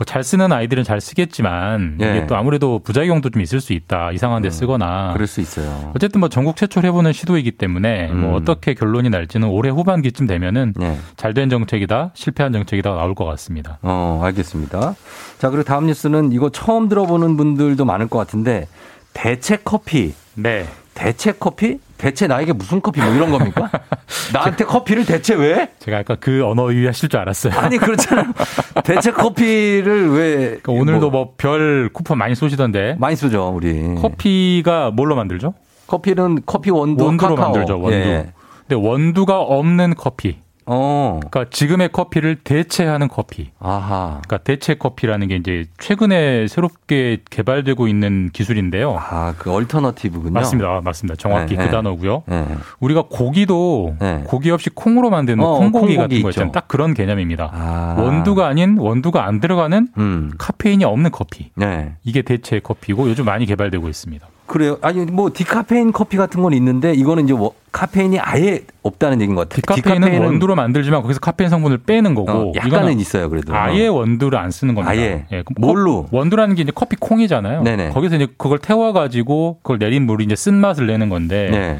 L: 뭐 잘 쓰는 아이들은 잘 쓰겠지만
A: 예.
L: 이게 또 아무래도 부작용도 좀 있을 수 있다. 이상한 데 쓰거나.
A: 음. 그럴 수 있어요.
L: 어쨌든 뭐 전국 최초로 해보는 시도이기 때문에 뭐
A: 음.
L: 어떻게 결론이 날지는 올해 후반기쯤 되면은
A: 네.
L: 잘된 정책이다, 실패한 정책이다 나올 것 같습니다.
A: 어, 알겠습니다. 자, 그리고 다음 뉴스는 이거 처음 들어보는 분들도 많을 것 같은데 대체 커피.
L: 네.
A: 대체 커피? 대체 나에게 무슨 커피 뭐 이런 겁니까? 나한테 커피를 대체 왜?
L: 제가 아까 그 언어 유희하실 줄 알았어요.
A: 아니 그렇잖아요. 대체 커피를 왜?
L: 그러니까 오늘도 뭐 별 쿠폰 많이 쏘시던데
A: 많이 쓰죠 우리.
L: 커피가 뭘로 만들죠?
A: 커피는 커피 원두
L: 원두로
A: 카카오.
L: 만들죠. 원두.
A: 예.
L: 근데 원두가 없는 커피.
A: 어.
L: 그러니까 지금의 커피를 대체하는 커피.
A: 아하.
L: 그러니까 대체 커피라는 게 이제 최근에 새롭게 개발되고 있는 기술인데요.
A: 아, 그 얼터너티브군요.
L: 맞습니다. 아, 맞습니다. 정확히
A: 네,
L: 그
A: 네.
L: 단어고요.
A: 네.
L: 우리가 고기도
A: 네.
L: 고기 없이 콩으로 만드는
A: 어,
L: 콩고기
A: 콩고기
L: 같은 거
A: 있죠.
L: 있잖아요. 딱 그런 개념입니다.
A: 아.
L: 원두가 아닌 원두가 안 들어가는
A: 음.
L: 카페인이 없는 커피.
A: 네.
L: 이게 대체 커피고 요즘 많이 개발되고 있습니다.
A: 그래요. 아니 뭐 디카페인 커피 같은 건 있는데 이거는 이제 워- 카페인이 아예 없다는 얘기인 것 같아요.
L: 디카페인은 원두로 만들지만 거기서 카페인 성분을 빼는 거고
A: 어, 약간은 있어요, 그래도.
L: 아예 원두를 안 쓰는 겁니다.
A: 아예.
L: 예,
A: 뭘로?
L: 컵- 원두라는 게 이제 커피 콩이잖아요.
A: 네네.
L: 거기서 이제 그걸 태워 가지고 그걸 내린 물이 이제 쓴 맛을 내는 건데
A: 네.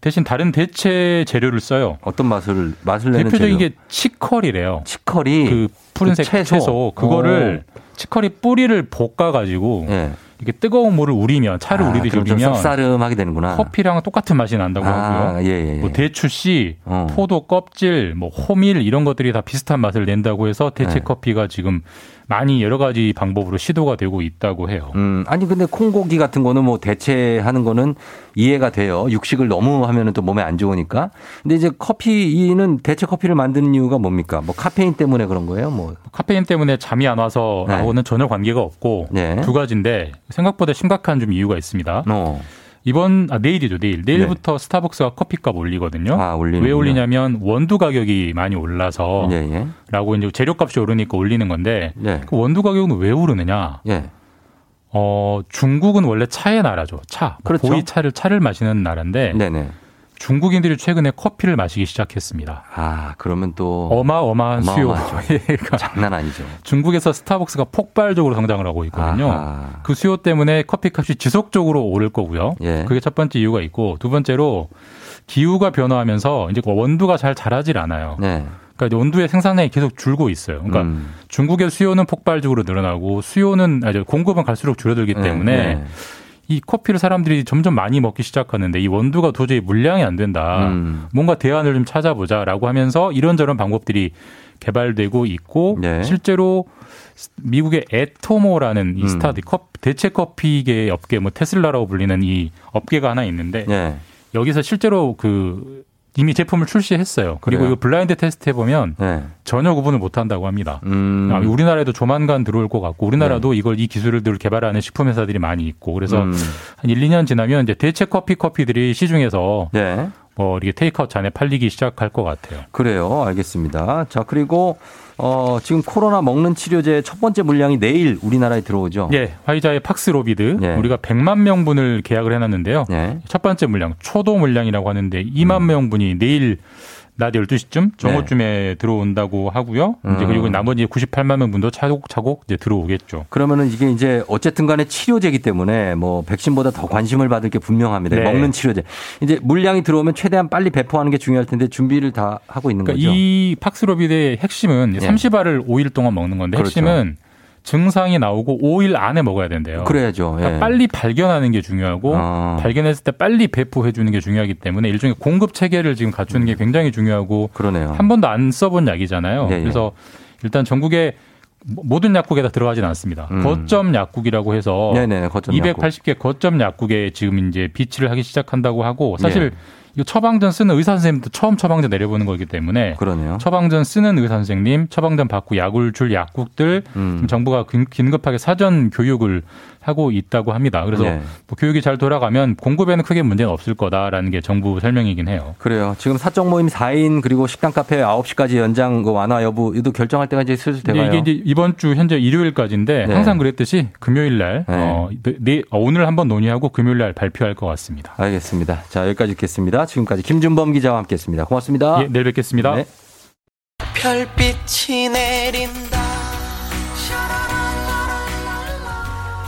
L: 대신 다른 대체 재료를 써요.
A: 어떤 맛을 맛을 내는
L: 대표적인
A: 재료?
L: 게 치커리래요.
A: 치커리.
L: 그 푸른색
A: 그 채소.
L: 채소. 그거를 치커리 뿌리를 볶아 가지고
A: 예.
L: 이렇게 뜨거운 물을 우리면 차를
A: 아,
L: 우리듯이 우리면
A: 쌉싸름하게 되는구나.
L: 커피랑 똑같은 맛이 난다고
A: 아,
L: 하고요.
A: 예, 예, 예.
L: 뭐 대추씨,
A: 어.
L: 포도 껍질, 뭐 호밀 이런 것들이 다 비슷한 맛을 낸다고 해서 대체
A: 네.
L: 커피가 지금 많이 여러 가지 방법으로 시도가 되고 있다고 해요.
A: 음, 아니 근데 콩고기 같은 거는 뭐 대체하는 거는 이해가 돼요. 육식을 너무 하면은 또 몸에 안 좋으니까. 근데 이제 커피는 대체 커피를 만드는 이유가 뭡니까? 뭐 카페인 때문에 그런 거예요? 뭐.
L: 카페인 때문에 잠이 안 와서하고는 전혀 관계가 없고
A: 네.
L: 두 가지인데 생각보다 심각한 좀 이유가 있습니다.
A: 어.
L: 이번 아 내일이죠 내일 내일부터 스타벅스가 커피값 올리거든요.
A: 네. 아.
L: 왜 올리냐면 원두 가격이 많이 올라서
A: 예, 예.
L: 라고 이제 재료값이 오르니까 올리는 건데
A: 예.
L: 그 원두 가격은 왜 오르느냐?
A: 예.
L: 어 중국은 원래 차의 나라죠. 차. 뭐
A: 그렇죠.
L: 보이 차를 차를 마시는 나라인데
A: 네네.
L: 중국인들이 최근에 커피를 마시기 시작했습니다.
A: 아, 그러면 또
L: 어마어마한 수요.
A: 어마어마하죠.
L: 가
A: 장난 아니죠.
L: 중국에서 스타벅스가 폭발적으로 성장을 하고 있거든요.
A: 아하.
L: 그 수요 때문에 커피값이 지속적으로 오를 거고요.
A: 예.
L: 그게 첫 번째 이유가 있고 두 번째로 기후가 변화하면서 이제 원두가 잘 자라질 않아요.
A: 네.
L: 그러니까 이제 원두의 생산량이 계속 줄고 있어요. 그러니까
A: 음.
L: 중국의 수요는 폭발적으로 늘어나고 수요는 아니 공급은 갈수록 줄어들기
A: 네,
L: 때문에
A: 네.
L: 이 커피를 사람들이 점점 많이 먹기 시작하는데 이 원두가 도저히 물량이 안 된다.
A: 음.
L: 뭔가 대안을 좀 찾아보자라고 하면서 이런저런 방법들이 개발되고 있고
A: 네.
L: 실제로 미국의 Atomo라는 이
A: 음.
L: 스타트업 대체 커피계 업계 뭐 테슬라라고 불리는 이 업계가 하나 있는데
A: 네.
L: 여기서 실제로 그 이미 제품을 출시했어요. 그리고? 이거 블라인드 테스트 해보면
A: 네.
L: 전혀 구분을 못한다고 합니다.
A: 음. 네.
L: 아, 우리나라에도 조만간 들어올 것 같고 우리나라도 이걸 이 기술을 개발하는 식품 회사들이 많이 있고 그래서
A: 음.
L: 한 1, 2년 지나면 이제 대체 커피 커피들이 시중에서
A: 네.
L: 뭐 이렇게 테이크아웃 잔에 팔리기 시작할 것 같아요.
A: 그래요. 알겠습니다. 자, 그리고 어, 지금 코로나 먹는 치료제 첫 번째 물량이 내일 우리나라에 들어오죠.
L: 예, 화이자의 팍스로비드
A: 예.
L: 우리가 100만 명분을 계약을 해 놨는데요.
A: 네.
L: 첫 번째 물량 초도 물량이라고 하는데 2만
A: 음.
L: 명분이 내일 낮 12시쯤 정오쯤에 들어온다고 하고요. 이제
A: 음.
L: 그리고 나머지 98만 명분도 차곡차곡 이제 들어오겠죠.
A: 그러면은 이게 이제 어쨌든 간에 치료제이기 때문에 뭐 백신보다 더 관심을 받을 게 분명합니다.
L: 네.
A: 먹는 치료제. 이제 물량이 들어오면 최대한 빨리 배포하는 게 중요할 텐데 준비를 다 하고 있는
L: 그러니까
A: 거죠.
L: 이 팍스로비드의 핵심은
A: 예.
L: 30알을 5일 동안 먹는 건데
A: 그렇죠.
L: 핵심은 증상이 나오고 5일 안에 먹어야 된대요.
A: 그래야죠.
L: 그러니까
A: 예.
L: 빨리 발견하는 게 중요하고
A: 아.
L: 발견했을 때 빨리 배포해 주는 게 중요하기 때문에 일종의 공급 체계를 지금 갖추는 게 굉장히 중요하고
A: 그러네요.
L: 한 번도 안 써본 약이잖아요.
A: 예, 예.
L: 그래서 일단 전국에 모든 약국에 다 들어가진 않습니다.
A: 음.
L: 거점 약국이라고 해서
A: 네네, 거점 약국.
L: 280개 거점 약국에 지금 이제 비치를 하기 시작한다고 하고 사실
A: 예.
L: 이거 처방전 쓰는 의사 선생님도 처음 처방전 내려보는 거기 때문에
A: 그러네요.
L: 처방전 쓰는 의사 선생님, 처방전 받고 약을 줄 약국들
A: 음.
L: 지금 정부가 긴- 긴급하게 사전 교육을 하고 있다고 합니다. 그래서
A: 네.
L: 뭐 교육이 잘 돌아가면 공급에는 크게 문제는 없을 거다라는 게 정부 설명이긴 해요.
A: 그래요. 지금 사적 모임 4인 그리고 식당 카페 9시까지 연장 그 완화 여부 이도 결정할 때가 이제 슬슬 돼가요.
L: 이게 이제 이번 주 현재 일요일까지인데
A: 네.
L: 항상 그랬듯이 금요일 날
A: 네.
L: 어, 내, 어, 오늘 한번 논의하고 금요일 날 발표할 것 같습니다.
A: 알겠습니다. 자, 여기까지 듣겠습니다. 지금까지 김준범 기자와 함께 했습니다. 고맙습니다.
L: 예, 내일 뵙겠습니다.
A: 네.
I: 별빛이 내린다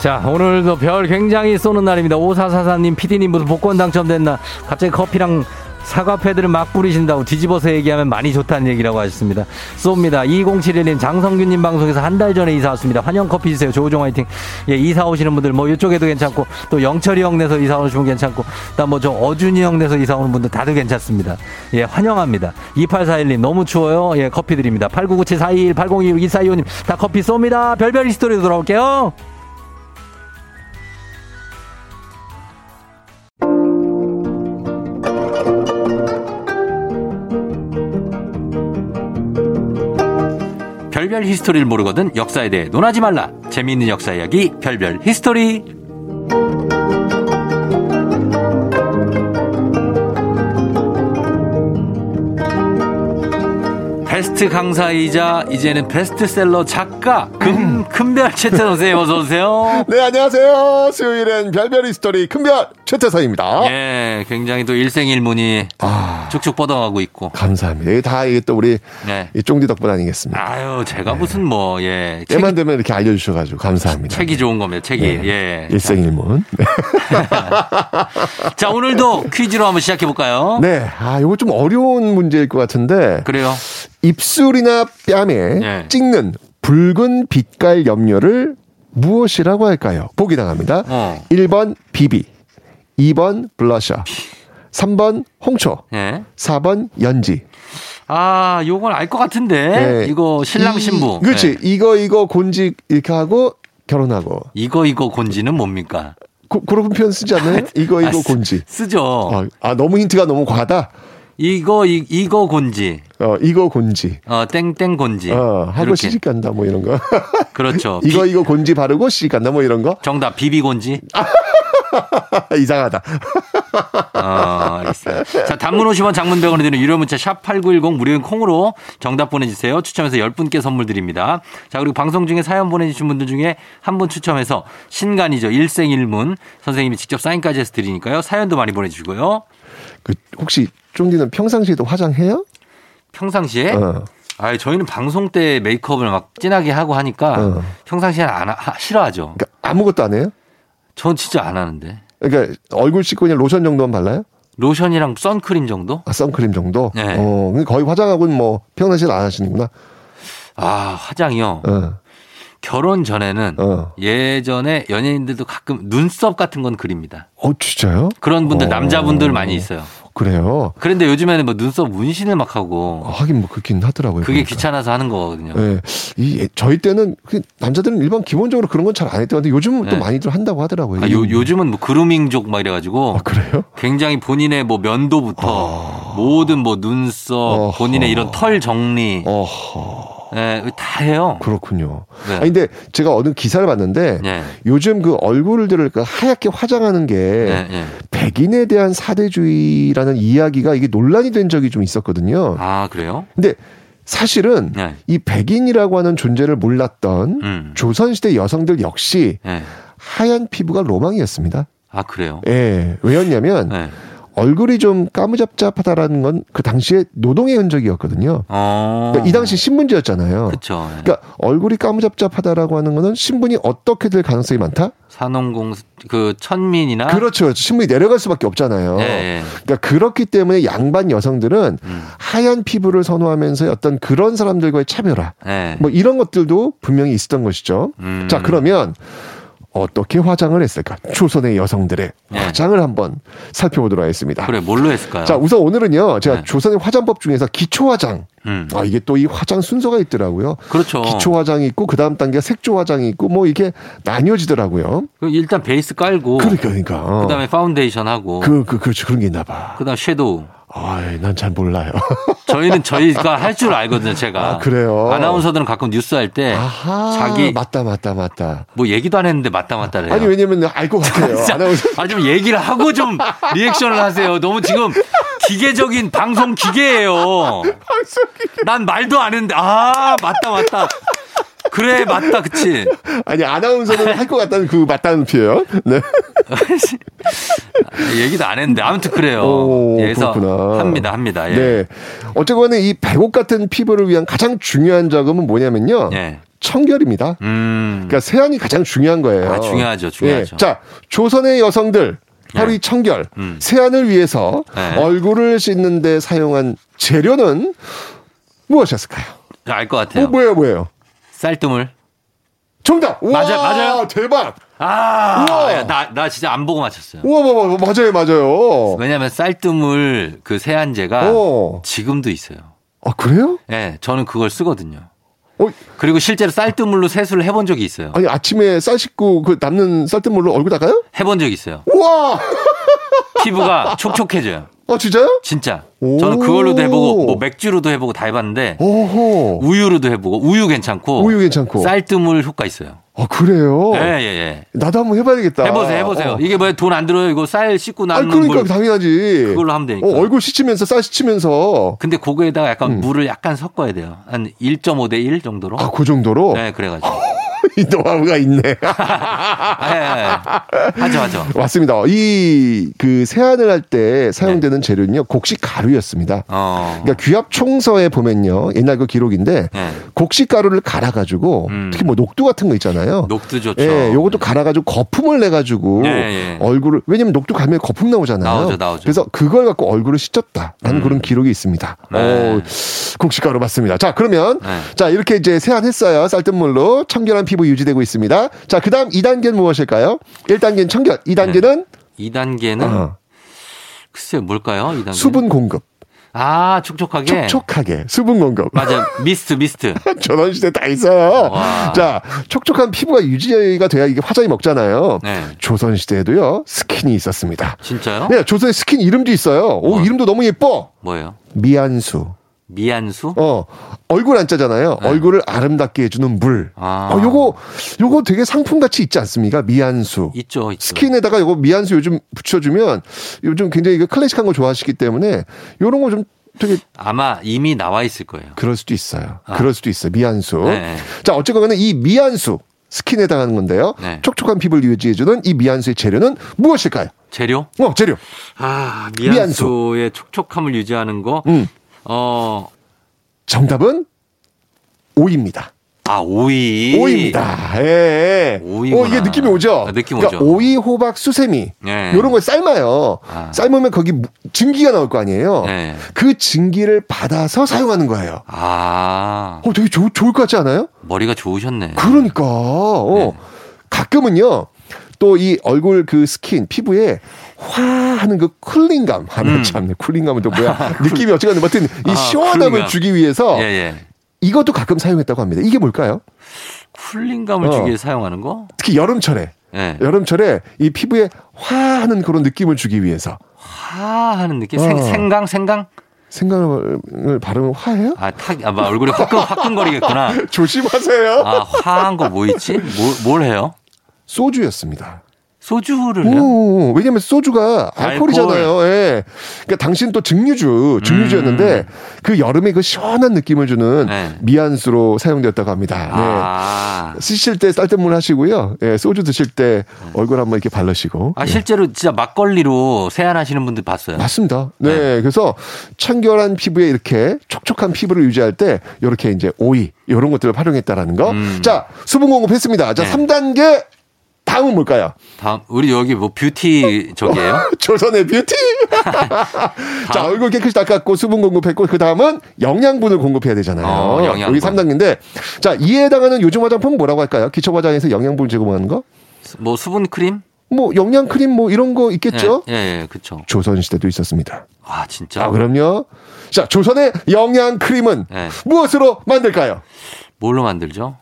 A: 자, 오늘도 별 굉장히 쏘는 날입니다. 5444님, PD님 무슨 복권 당첨됐나? 갑자기 커피랑 사과 패드를 막 뿌리신다고 뒤집어서 얘기하면 많이 좋다는 얘기라고 하셨습니다. 쏩니다. 2071님, 장성균님 방송에서 한 달 전에 이사 왔습니다. 환영 커피 주세요. 조우종 화이팅. 예, 이사 오시는 분들 뭐 이쪽에도 괜찮고 또 영철이 형 내서 이사 오시면 괜찮고 그다음 뭐저 어준이 형 내서 이사 오는 분들 다들 괜찮습니다. 예, 환영합니다. 2841님, 너무 추워요. 예, 커피 드립니다. 8997 421 8026 2425님, 다 커피 쏩니다. 별별 히스토리로 돌아올게요. 별별 히스토리를 모르거든 역사에 대해 논하지 말라. 재미있는 역사 이야기 별별 히스토리. 베스트 강사이자 이제는 베스트셀러 작가 금 큰별 최태성 선생님 어서 오세요.
M: 네, 안녕하세요. 수요일엔 별별 히스토리 큰별 최태성입니다.
A: 예, 굉장히 또 일생일문이 쭉쭉 뻗어가고 있고.
M: 감사합니다. 이게 다 이게 또 우리
A: 네.
M: 이 쫑디 덕분 아니겠습니까?
A: 아유, 제가 무슨 뭐 예.
M: 때만 되면 이렇게 알려주셔가지고 감사합니다.
A: 책이 좋은 겁니다. 책이.
M: 네.
A: 예.
M: 일생일문. 네.
A: 자, 오늘도 퀴즈로 한번 시작해 볼까요?
M: 네. 아, 이거 좀 어려운 문제일 것 같은데.
A: 그래요.
M: 입술이나 뺨에
A: 네.
M: 찍는 붉은 빛깔 염료를 무엇이라고 할까요? 보기 당합니다.
A: 어.
M: 1번 비비, 2번 블러셔, 3번 홍초,
A: 예.
M: 4번 연지.
A: 아, 요건 알 것 같은데.
M: 네.
A: 이거 신랑
M: 이-
A: 신부.
M: 그렇지.
A: 네.
M: 이거 이거 곤지 이렇게 하고 결혼하고.
A: 이거 이거 곤지는 뭡니까?
M: 고, 그런 표현 쓰지 않나요? 이거 이거
A: 아, 쓰-
M: 곤지.
A: 쓰죠.
M: 아, 아, 너무 힌트가 너무 과하다.
A: 이거 이, 이거 곤지.
M: 어 이거 곤지.
A: 어, 땡땡 곤지.
M: 어 하고
A: 이렇게.
M: 시집 간다 뭐 이런 거.
A: 그렇죠.
M: 이거
A: 비-
M: 이거 곤지 바르고 시집 간다 뭐 이런 거.
A: 정답 비비 곤지.
M: 이상하다.
A: 어, 알겠습니다. 자, 단문 50원 장문 100원이 드는 유료 문자 샵8910 무료인 콩으로 정답 보내주세요. 추첨해서 10분께 선물 드립니다. 자, 그리고 방송 중에 사연 보내주신 분들 중에 한 분 추첨해서 신간이죠. 일생일문 선생님이 직접 사인까지 해서 드리니까요. 사연도 많이 보내주시고요.
M: 그 혹시 쫑디는 평상시에도 화장해요?
A: 평상시에
M: 어.
A: 아, 저희는 방송 때 메이크업을 막 진하게 하고 하니까
M: 어.
A: 평상시에 안 하, 하- 싫어하죠.
M: 그러니까 아무것도 안 해요?
A: 전 진짜 안 하는데.
M: 그러니까 얼굴 씻고 그냥 로션 정도만 발라요?
A: 로션이랑 선크림 정도?
M: 아, 선크림 정도?
A: 네.
M: 어, 거의 화장하고는 뭐 평상시에 안 하시는구나.
A: 아, 화장이요.
M: 어.
A: 결혼 전에는
M: 어.
A: 예전에 연예인들도 가끔 눈썹 같은 건 그립니다.
M: 어, 진짜요?
A: 그런 분들
M: 어.
A: 남자분들 많이 있어요.
M: 그래요.
A: 그런데 요즘에는 뭐 눈썹 문신을 막 하고
M: 어, 하긴 뭐 그렇긴 하더라고요.
A: 그게
M: 보니까.
A: 귀찮아서 하는 거거든요.
M: 예. 이 예, 저희 때는 그 남자들은 일반 기본적으로 그런 건 잘 안 했던 데 요즘은 또
A: 네.
M: 많이들 한다고 하더라고요.
A: 아, 요, 요즘은 뭐 그루밍족 막 이래가지고
M: 아, 그래요?
A: 굉장히 본인의 뭐 면도부터 모든 뭐 눈썹,
M: 어허.
A: 본인의 이런 털 정리,
M: 어허.
A: 예, 다 해요.
M: 그렇군요.
A: 네.
M: 아니 근데 제가 어느 기사를 봤는데
A: 네.
M: 요즘 그 얼굴들을 그 하얗게 화장하는 게
A: 네, 네.
M: 백인에 대한 사대주의라는 이야기가 이게 논란이 된 적이 좀 있었거든요.
A: 아 그래요?
M: 근데 사실은
A: 네.
M: 이 백인이라고 하는 존재를 몰랐던
A: 음.
M: 조선시대 여성들 역시
A: 네.
M: 하얀 피부가 로망이었습니다.
A: 아 그래요?
M: 예. 왜였냐면
A: 네.
M: 얼굴이 좀 까무잡잡하다라는 건 그 당시에 노동의 흔적이었거든요.
A: 어.
M: 그러니까 이 당시 신분제였잖아요.
A: 그렇죠.
M: 그러니까 얼굴이 까무잡잡하다라고 하는 거는 신분이 어떻게 될 가능성이 많다?
A: 산업공 그 천민이나
M: 그렇죠. 신분이 내려갈 수밖에 없잖아요.
A: 네, 네.
M: 그러니까 그렇기 때문에 양반 여성들은
A: 음.
M: 하얀 피부를 선호하면서 어떤 그런 사람들과의 차별화
A: 네.
M: 뭐 이런 것들도 분명히 있었던 것이죠.
A: 음.
M: 자, 그러면 어떻게 화장을 했을까? 조선의 여성들의
A: 네.
M: 화장을 한번 살펴보도록 하겠습니다.
A: 그래, 뭘로 했을까요?
M: 자, 우선 오늘은요, 제가
A: 네.
M: 조선의 화장법 중에서 기초 화장.
A: 음.
M: 아, 이게 또 이 화장 순서가 있더라고요.
A: 그렇죠.
M: 기초 화장이 있고, 그 다음 단계가 색조 화장이 있고, 뭐 이게 나뉘어지더라고요.
A: 그 일단 베이스 깔고.
M: 그러니까, 그러니까. 어.
A: 그 다음에 파운데이션 하고.
M: 그, 그, 그렇죠. 그런 게 있나 봐.
A: 그 다음 섀도우.
M: 아이, 난 잘 몰라요.
A: 저희는 저희가 할 줄 알거든요, 제가.
M: 아, 그래요?
A: 아나운서들은 가끔 뉴스 할때
M: 아하,
A: 자기
M: 맞다, 맞다, 맞다.
A: 뭐 얘기도 안 했는데 맞다 맞다 래요.
M: 아니, 왜냐면 알 것 같아요. 아나운서.
A: 아, 좀 얘기를 하고 좀 리액션을 하세요. 너무 지금 기계적인 방송 기계예요. 난 말도 안 했는데, 아, 맞다, 맞다. 그래, 맞다, 그치.
M: 아니, 아나운서는 할 것 같다는 그 맞다는 표현. 네.
A: 얘기도 안 했는데, 아무튼 그래요.
M: 오,
A: 그래서
M: 그렇구나.
A: 합니다, 합니다. 예.
M: 네. 어쨌거나 이 백옥 같은 피부를 위한 가장 중요한 작업은 뭐냐면요.
A: 예.
M: 청결입니다.
A: 음.
M: 그러니까 세안이 가장 중요한 거예요.
A: 아, 중요하죠, 중요하죠.
M: 예. 자, 조선의 여성들 바로
A: 네.
M: 이 청결,
A: 음.
M: 세안을 위해서
A: 네.
M: 얼굴을 씻는데 사용한 재료는 무엇이었을까요?
A: 알 것 같아요.
M: 어, 뭐예요, 뭐예요?
A: 쌀뜨물.
M: 정답. 우와,
A: 맞아, 맞아요?
M: 대박.
A: 아,
M: 우와.
A: 야, 나, 나 진짜 안 보고 맞췄어요.
M: 우와, 우와, 우와, 맞아요, 맞아요.
A: 왜냐면 쌀뜨물 그 세안제가
M: 어.
A: 지금도 있어요.
M: 아, 그래요?
A: 예, 저는 그걸 쓰거든요.
M: 어,
A: 그리고 실제로 쌀뜨물로 세수를 해본 적이 있어요.
M: 아니 아침에 쌀 씻고 그 남는 쌀뜨물로 얼굴 닦아요?
A: 해본 적이 있어요.
M: 우와.
A: 피부가 촉촉해져요.
M: 어 진짜요?
A: 진짜.
M: 오.
A: 저는 그걸로도 해보고 뭐 맥주로도 해보고 다 해봤는데
M: 오호.
A: 우유로도 해보고 우유 괜찮고
M: 우유 괜찮고.
A: 쌀뜨물 효과 있어요.
M: 아 그래요?
A: 예예 예.
M: 나도 한번 해봐야겠다.
A: 해보세요 해보세요.
M: 어.
A: 이게 뭐돈 안 들어요. 이거 쌀 씻고 나는
M: 그러니까
A: 물
M: 당연하지.
A: 그걸로 하면 되니까.
M: 어, 얼굴 씻으면서 쌀 씻으면서.
A: 근데 그거에다가 약간
M: 음.
A: 물을 약간 섞어야 돼요. 한 1.5 대 1 정도로.
M: 아그 정도로.
A: 네 그래가지고.
M: 이 노하우가 있네.
A: 예, 예. 하죠 하죠.
M: 맞습니다. 이 그 세안을 할 때 사용되는 재료는요 곡식 가루였습니다.
A: 네. 어.
M: 그러니까 귀합 총서에 보면요 옛날 그 기록인데
A: 네.
M: 곡식 가루를 갈아가지고
A: 음.
M: 특히 뭐 녹두 같은 거 있잖아요.
A: 녹두 좋죠.
M: 예, 요것도 갈아가지고 거품을 내가지고
A: 예, 예.
M: 얼굴을 왜냐면 녹두 갈면 거품 나오잖아요.
A: 나오죠, 나오죠.
M: 그래서 그걸 갖고 얼굴을 씻었다라는
A: 음.
M: 그런 기록이 있습니다.
A: 네.
M: 오, 곡식 가루 맞습니다. 자 그러면
A: 네.
M: 자 이렇게 이제 세안했어요. 쌀뜨물로 청결한 피부 유지되고 있습니다. 자 그 다음 2단계는 무엇일까요? 1단계는 청결, 2단계는
A: 2단계는
M: 어,
A: 글쎄요 뭘까요? 2단계.
M: 수분 공급,
A: 아 촉촉하게.
M: 촉촉하게 수분 공급.
A: 맞아 미스트 미스트.
M: 조선시대 다 있어요.
A: 와.
M: 자, 촉촉한 피부가 유지가 돼야 이게 화장이 먹잖아요.
A: 네.
M: 조선시대에도요, 스킨이 있었습니다.
A: 진짜요?
M: 네, 조선의 스킨 이름도 있어요. 오,
A: 뭐?
M: 이름도 너무 예뻐.
A: 뭐예요?
M: 미안수.
A: 미안수?
M: 어, 얼굴 안 짜잖아요.
A: 네.
M: 얼굴을 아름답게 해주는 물.
A: 아.
M: 어, 요거, 요거 되게 상품같이 있지 않습니까? 미안수.
A: 있죠 있죠.
M: 스킨에다가 요거 미안수 요즘 붙여주면 요즘 굉장히 그 클래식한 거 좋아하시기 때문에 요런 거 좀 되게
A: 아마 이미 나와 있을 거예요.
M: 그럴 수도 있어요.
A: 아.
M: 그럴 수도 있어요. 미안수.
A: 네.
M: 자, 어쨌거나 이 미안수 스킨에 해당하는 건데요.
A: 네.
M: 촉촉한 피부를 유지해주는 이 미안수의 재료는 무엇일까요?
A: 재료?
M: 어, 재료.
A: 아
M: 미안수.
A: 미안수의 촉촉함을 유지하는 거.
M: 음,
A: 어.
M: 정답은 오이입니다.
A: 아 오이.
M: 오이입니다. 예.
A: 오이구나.
M: 어, 이게 느낌이 오죠?
A: 아, 느낌
M: 그러니까
A: 오죠.
M: 오이, 호박, 수세미.
A: 예.
M: 요런 걸 삶아요.
A: 아.
M: 삶으면 거기 무- 증기가 나올 거 아니에요?
A: 네.
M: 그 증기를 받아서 사용하는 거예요.
A: 아
M: 어, 되게 좋, 좋을 것 같지 않아요?
A: 머리가 좋으셨네.
M: 그러니까 어,
A: 네.
M: 가끔은요 또 이 얼굴 그 스킨 피부에 화 하는 그 cooling감 하면
A: 음.
M: 참네 cooling감은 또 뭐야 느낌이 어쨌든 뭐든 이
A: 아,
M: 시원함을
A: cooling감.
M: 주기 위해서
A: 예 예.
M: 이것도 가끔 사용했다고 합니다 이게 뭘까요
A: cooling감을
M: 어.
A: 주기 위해 사용하는 거?
M: 특히 여름철에
A: 예.
M: 여름철에 이 피부에 화 하는 그런 느낌을 주기 위해서
A: 화 하는 느낌.
M: 어.
A: 생, 생강 생강.
M: 생강을 바르면 화해요
A: 아, 탁, 아, 막 얼굴이 화끈, 화끈거리겠구나.
M: 조심하세요
A: 아, 화한 거 뭐 있지? 뭘, 뭘 해요?
M: 소주였습니다
A: 소주를?
M: 오, 왜냐면 소주가 알코올이잖아요. 예. 그러니까 당신 또 증류주, 증류주였는데 그 여름에 그 시원한 느낌을 주는
A: 음. 네.
M: 미안수로 사용되었다고 합니다. 네.
A: 아.
M: 쓰실 때 쌀뜨물 하시고요. 예, 소주 드실 때 얼굴 한번 이렇게 바르시고.
A: 아, 실제로 진짜 막걸리로 세안하시는 분들 봤어요.
M: 맞습니다. 네, 그래서 청결한 피부에 이렇게 촉촉한 피부를 유지할 때 이렇게 이제 오이 이런 것들을 활용했다라는 거.
A: 음.
M: 자, 수분 공급했습니다. 자,
A: 네.
M: 삼 3단계 다음은 뭘까요?
A: 다음, 우리 여기 뭐 뷰티 저기예요
M: 조선의 뷰티. 자, 얼굴 깨끗이 닦았고 수분 공급했고 그 다음은 영양분을 공급해야 되잖아요.
A: 어, 영양분.
M: 여기 3단계인데 자, 이에 해당하는 요즘 화장품 뭐라고 할까요? 기초 화장에서 영양분 제공하는 거?
A: 뭐 수분 크림?
M: 뭐 영양 크림 뭐 이런 거 있겠죠?
A: 예, 예, 예 그렇죠.
M: 조선 시대도 있었습니다.
A: 아, 진짜?
M: 아, 그럼요. 자, 조선의 영양 크림은
A: 예.
M: 무엇으로 만들까요?
A: 뭘로 만들죠?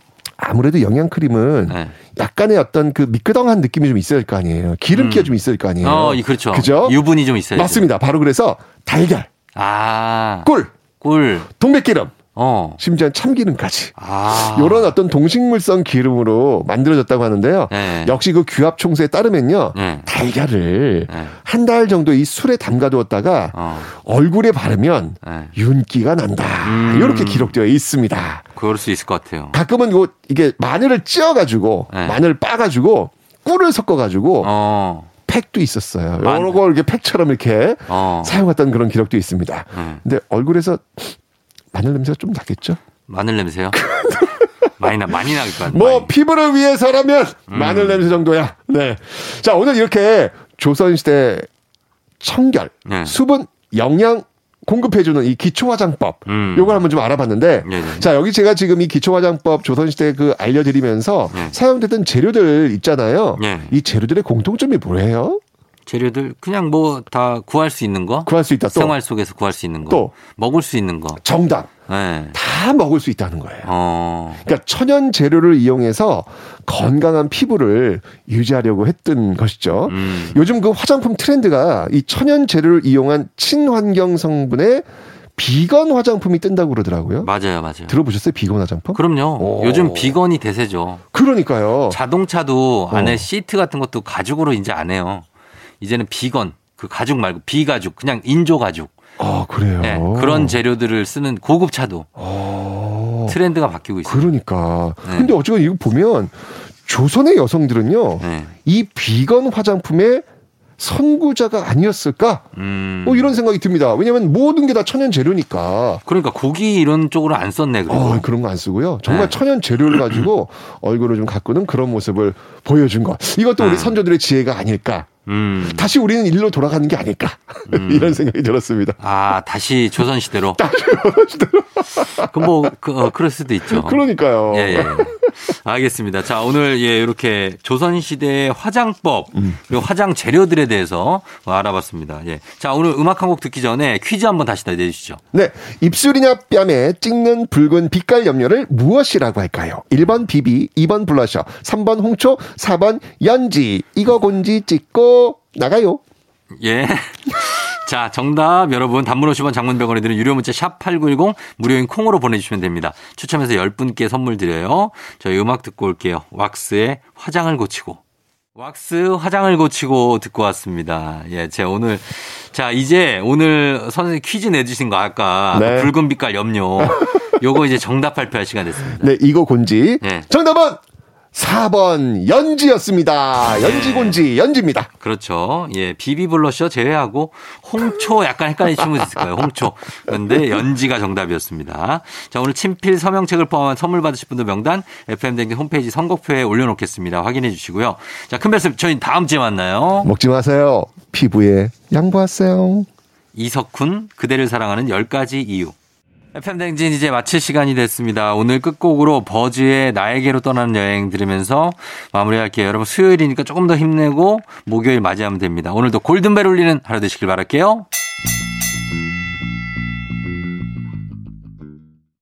M: 아무래도 영양 크림은
A: 예.
M: 약간의 어떤 그 미끄덩한 느낌이 좀 있어야 할 거 아니에요. 기름기가 좀 있어야 할 거 아니에요.
A: 어, 이- 그렇죠.
M: 그죠?
A: 유분이 좀 있어야죠.
M: 맞습니다. 바로 그래서 달걀,
A: 아.
M: 꿀,
A: 꿀.
M: 동백기름,
A: 어.
M: 심지어 참기름까지.
A: 아.
M: 요런 어떤 동식물성 기름으로 만들어졌다고 하는데요.
A: 네.
M: 역시 그 규합 총수에 따르면요.
A: 네.
M: 달걀을
A: 네.
M: 한달 정도 이 술에 담가두었다가
A: 어.
M: 얼굴에 바르면
A: 네.
M: 윤기가 난다.
A: 음.
M: 이렇게 기록되어 있습니다.
A: 그럴 수 있을 것 같아요.
M: 가끔은 요 이게 마늘을 찧어가지고
A: 네.
M: 마늘 빻아가지고 꿀을 섞어가지고
A: 어.
M: 팩도 있었어요.
A: 만-
M: 여러 걸 이렇게 팩처럼 이렇게
A: 어.
M: 사용했던 그런 기록도 있습니다.
A: 네.
M: 근데 얼굴에서 마늘 냄새가 좀 나겠죠?
A: 마늘 냄새요? 많이 나, 많이 나겠것
M: 뭐 피부를 위해서라면
A: 음.
M: 마늘 냄새 정도야. 네. 자 오늘 이렇게 조선시대 청결,
A: 네.
M: 수분, 영양 공급해주는 이 기초 화장법,
A: 음.
M: 요걸 한번 좀 알아봤는데,
A: 네네.
M: 자 여기 제가 지금 이 기초 화장법 조선시대 그 알려드리면서
A: 네.
M: 사용됐던 재료들 있잖아요.
A: 네.
M: 이 재료들의 공통점이 뭐예요?
A: 재료들 그냥 뭐 다 구할 수 있는 거?
M: 구할 수 있다. 또
A: 생활 속에서 구할 수 있는 거.
M: 또.
A: 먹을 수 있는 거.
M: 정답
A: 네.
M: 다 먹을 수 있다는 거예요.
A: 어.
M: 그러니까 천연 재료를 이용해서 건강한 피부를 유지하려고 했던 것이죠.
A: 음.
M: 요즘 그 화장품 트렌드가 이 천연 재료를 이용한 친환경 성분의 비건 화장품이 뜬다고 그러더라고요.
A: 맞아요, 맞아요.
M: 들어보셨어요? 비건 화장품?
A: 그럼요.
M: 오.
A: 요즘 비건이 대세죠.
M: 그러니까요.
A: 자동차도 안에
M: 어.
A: 시트 같은 것도 가죽으로 이제 안 해요. 이제는 비건, 그 가죽 말고 비가죽, 그냥 인조 가죽.
M: 아, 그래요.
A: 네, 그런 재료들을 쓰는 고급 차도
M: 어,
A: 트렌드가 바뀌고 있어요.
M: 그러니까.
A: 네.
M: 근데 어쨌건 이거 보면 조선의 여성들은요.
A: 네.
M: 이 비건 화장품의 선구자가 아니었을까?
A: 음.
M: 뭐 이런 생각이 듭니다. 왜냐하면 모든 게 다 천연 재료니까.
A: 그러니까 고기 이런 쪽으로 안 썼네, 그리고.
M: 어, 그런 거 안 쓰고요. 정말
A: 네.
M: 천연 재료를 가지고 얼굴을 좀 가꾸는 그런 모습을 보여준 것. 이것도 우리
A: 음.
M: 선조들의 지혜가 아닐까.
A: 음.
M: 다시 우리는 일로 돌아가는 게 아닐까. 이런 생각이 들었습니다.
A: 아, 다시 조선 시대로. 그럼 뭐, 그, 어, 그럴 수도 있죠.
M: 그러니까요.
A: 예, 예. 알겠습니다. 자, 오늘 예, 이렇게 조선시대의 화장법,
M: 음.
A: 그리고 화장 재료들에 대해서 알아봤습니다. 예. 자, 오늘 음악 한 곡 듣기 전에 퀴즈 한번 다시 다 내주시죠.
M: 네. 입술이나 뺨에 찍는 붉은 빛깔 염료를 무엇이라고 할까요? 1번 비비, 2번 블러셔, 3번 홍초, 4번 연지. 이거 곤지 찍고 나가요.
A: 예. 자, 정답 여러분 단문 50원 장문 100원에 드는 유료 문자 샵 8910 무료인 콩으로 보내주시면 됩니다. 추첨해서 10분께 선물 드려요. 저희 음악 듣고 올게요. 왁스의 화장을 고치고. 왁스 화장을 고치고 듣고 왔습니다. 예, 제가 오늘 자 이제 오늘 선생님 퀴즈 내주신 거 아까
M: 네.
A: 그 붉은 빛깔 염료 요거 이제 정답 발표할 시간 됐습니다.
M: 네, 이거 곤지.
A: 네.
M: 정답은 4번 연지였습니다. 연지 곤지, 연지입니다.
A: 그렇죠. 예, 비비 블러셔 제외하고 홍초 약간 헷갈리시면 있을 거예요. 홍초. 그런데 연지가 정답이었습니다. 자, 오늘 친필 서명책을 포함한 선물 받으실 분들 명단 FM 댕진 홈페이지 선곡표에 올려놓겠습니다. 확인해 주시고요. 자, 큰 말씀 저희 다음 주에 만나요.
M: 먹지 마세요. 피부에 양보하세요.
A: 이석훈 그대를 사랑하는 10가지 이유. FM 댕진 이제 마칠 시간이 됐습니다. 오늘 끝곡으로 버즈의 나에게로 떠나는 여행 들으면서 마무리할게요. 여러분 수요일이니까 조금 더 힘내고 목요일 맞이하면 됩니다. 오늘도 골든벨 울리는 하루 되시길 바랄게요.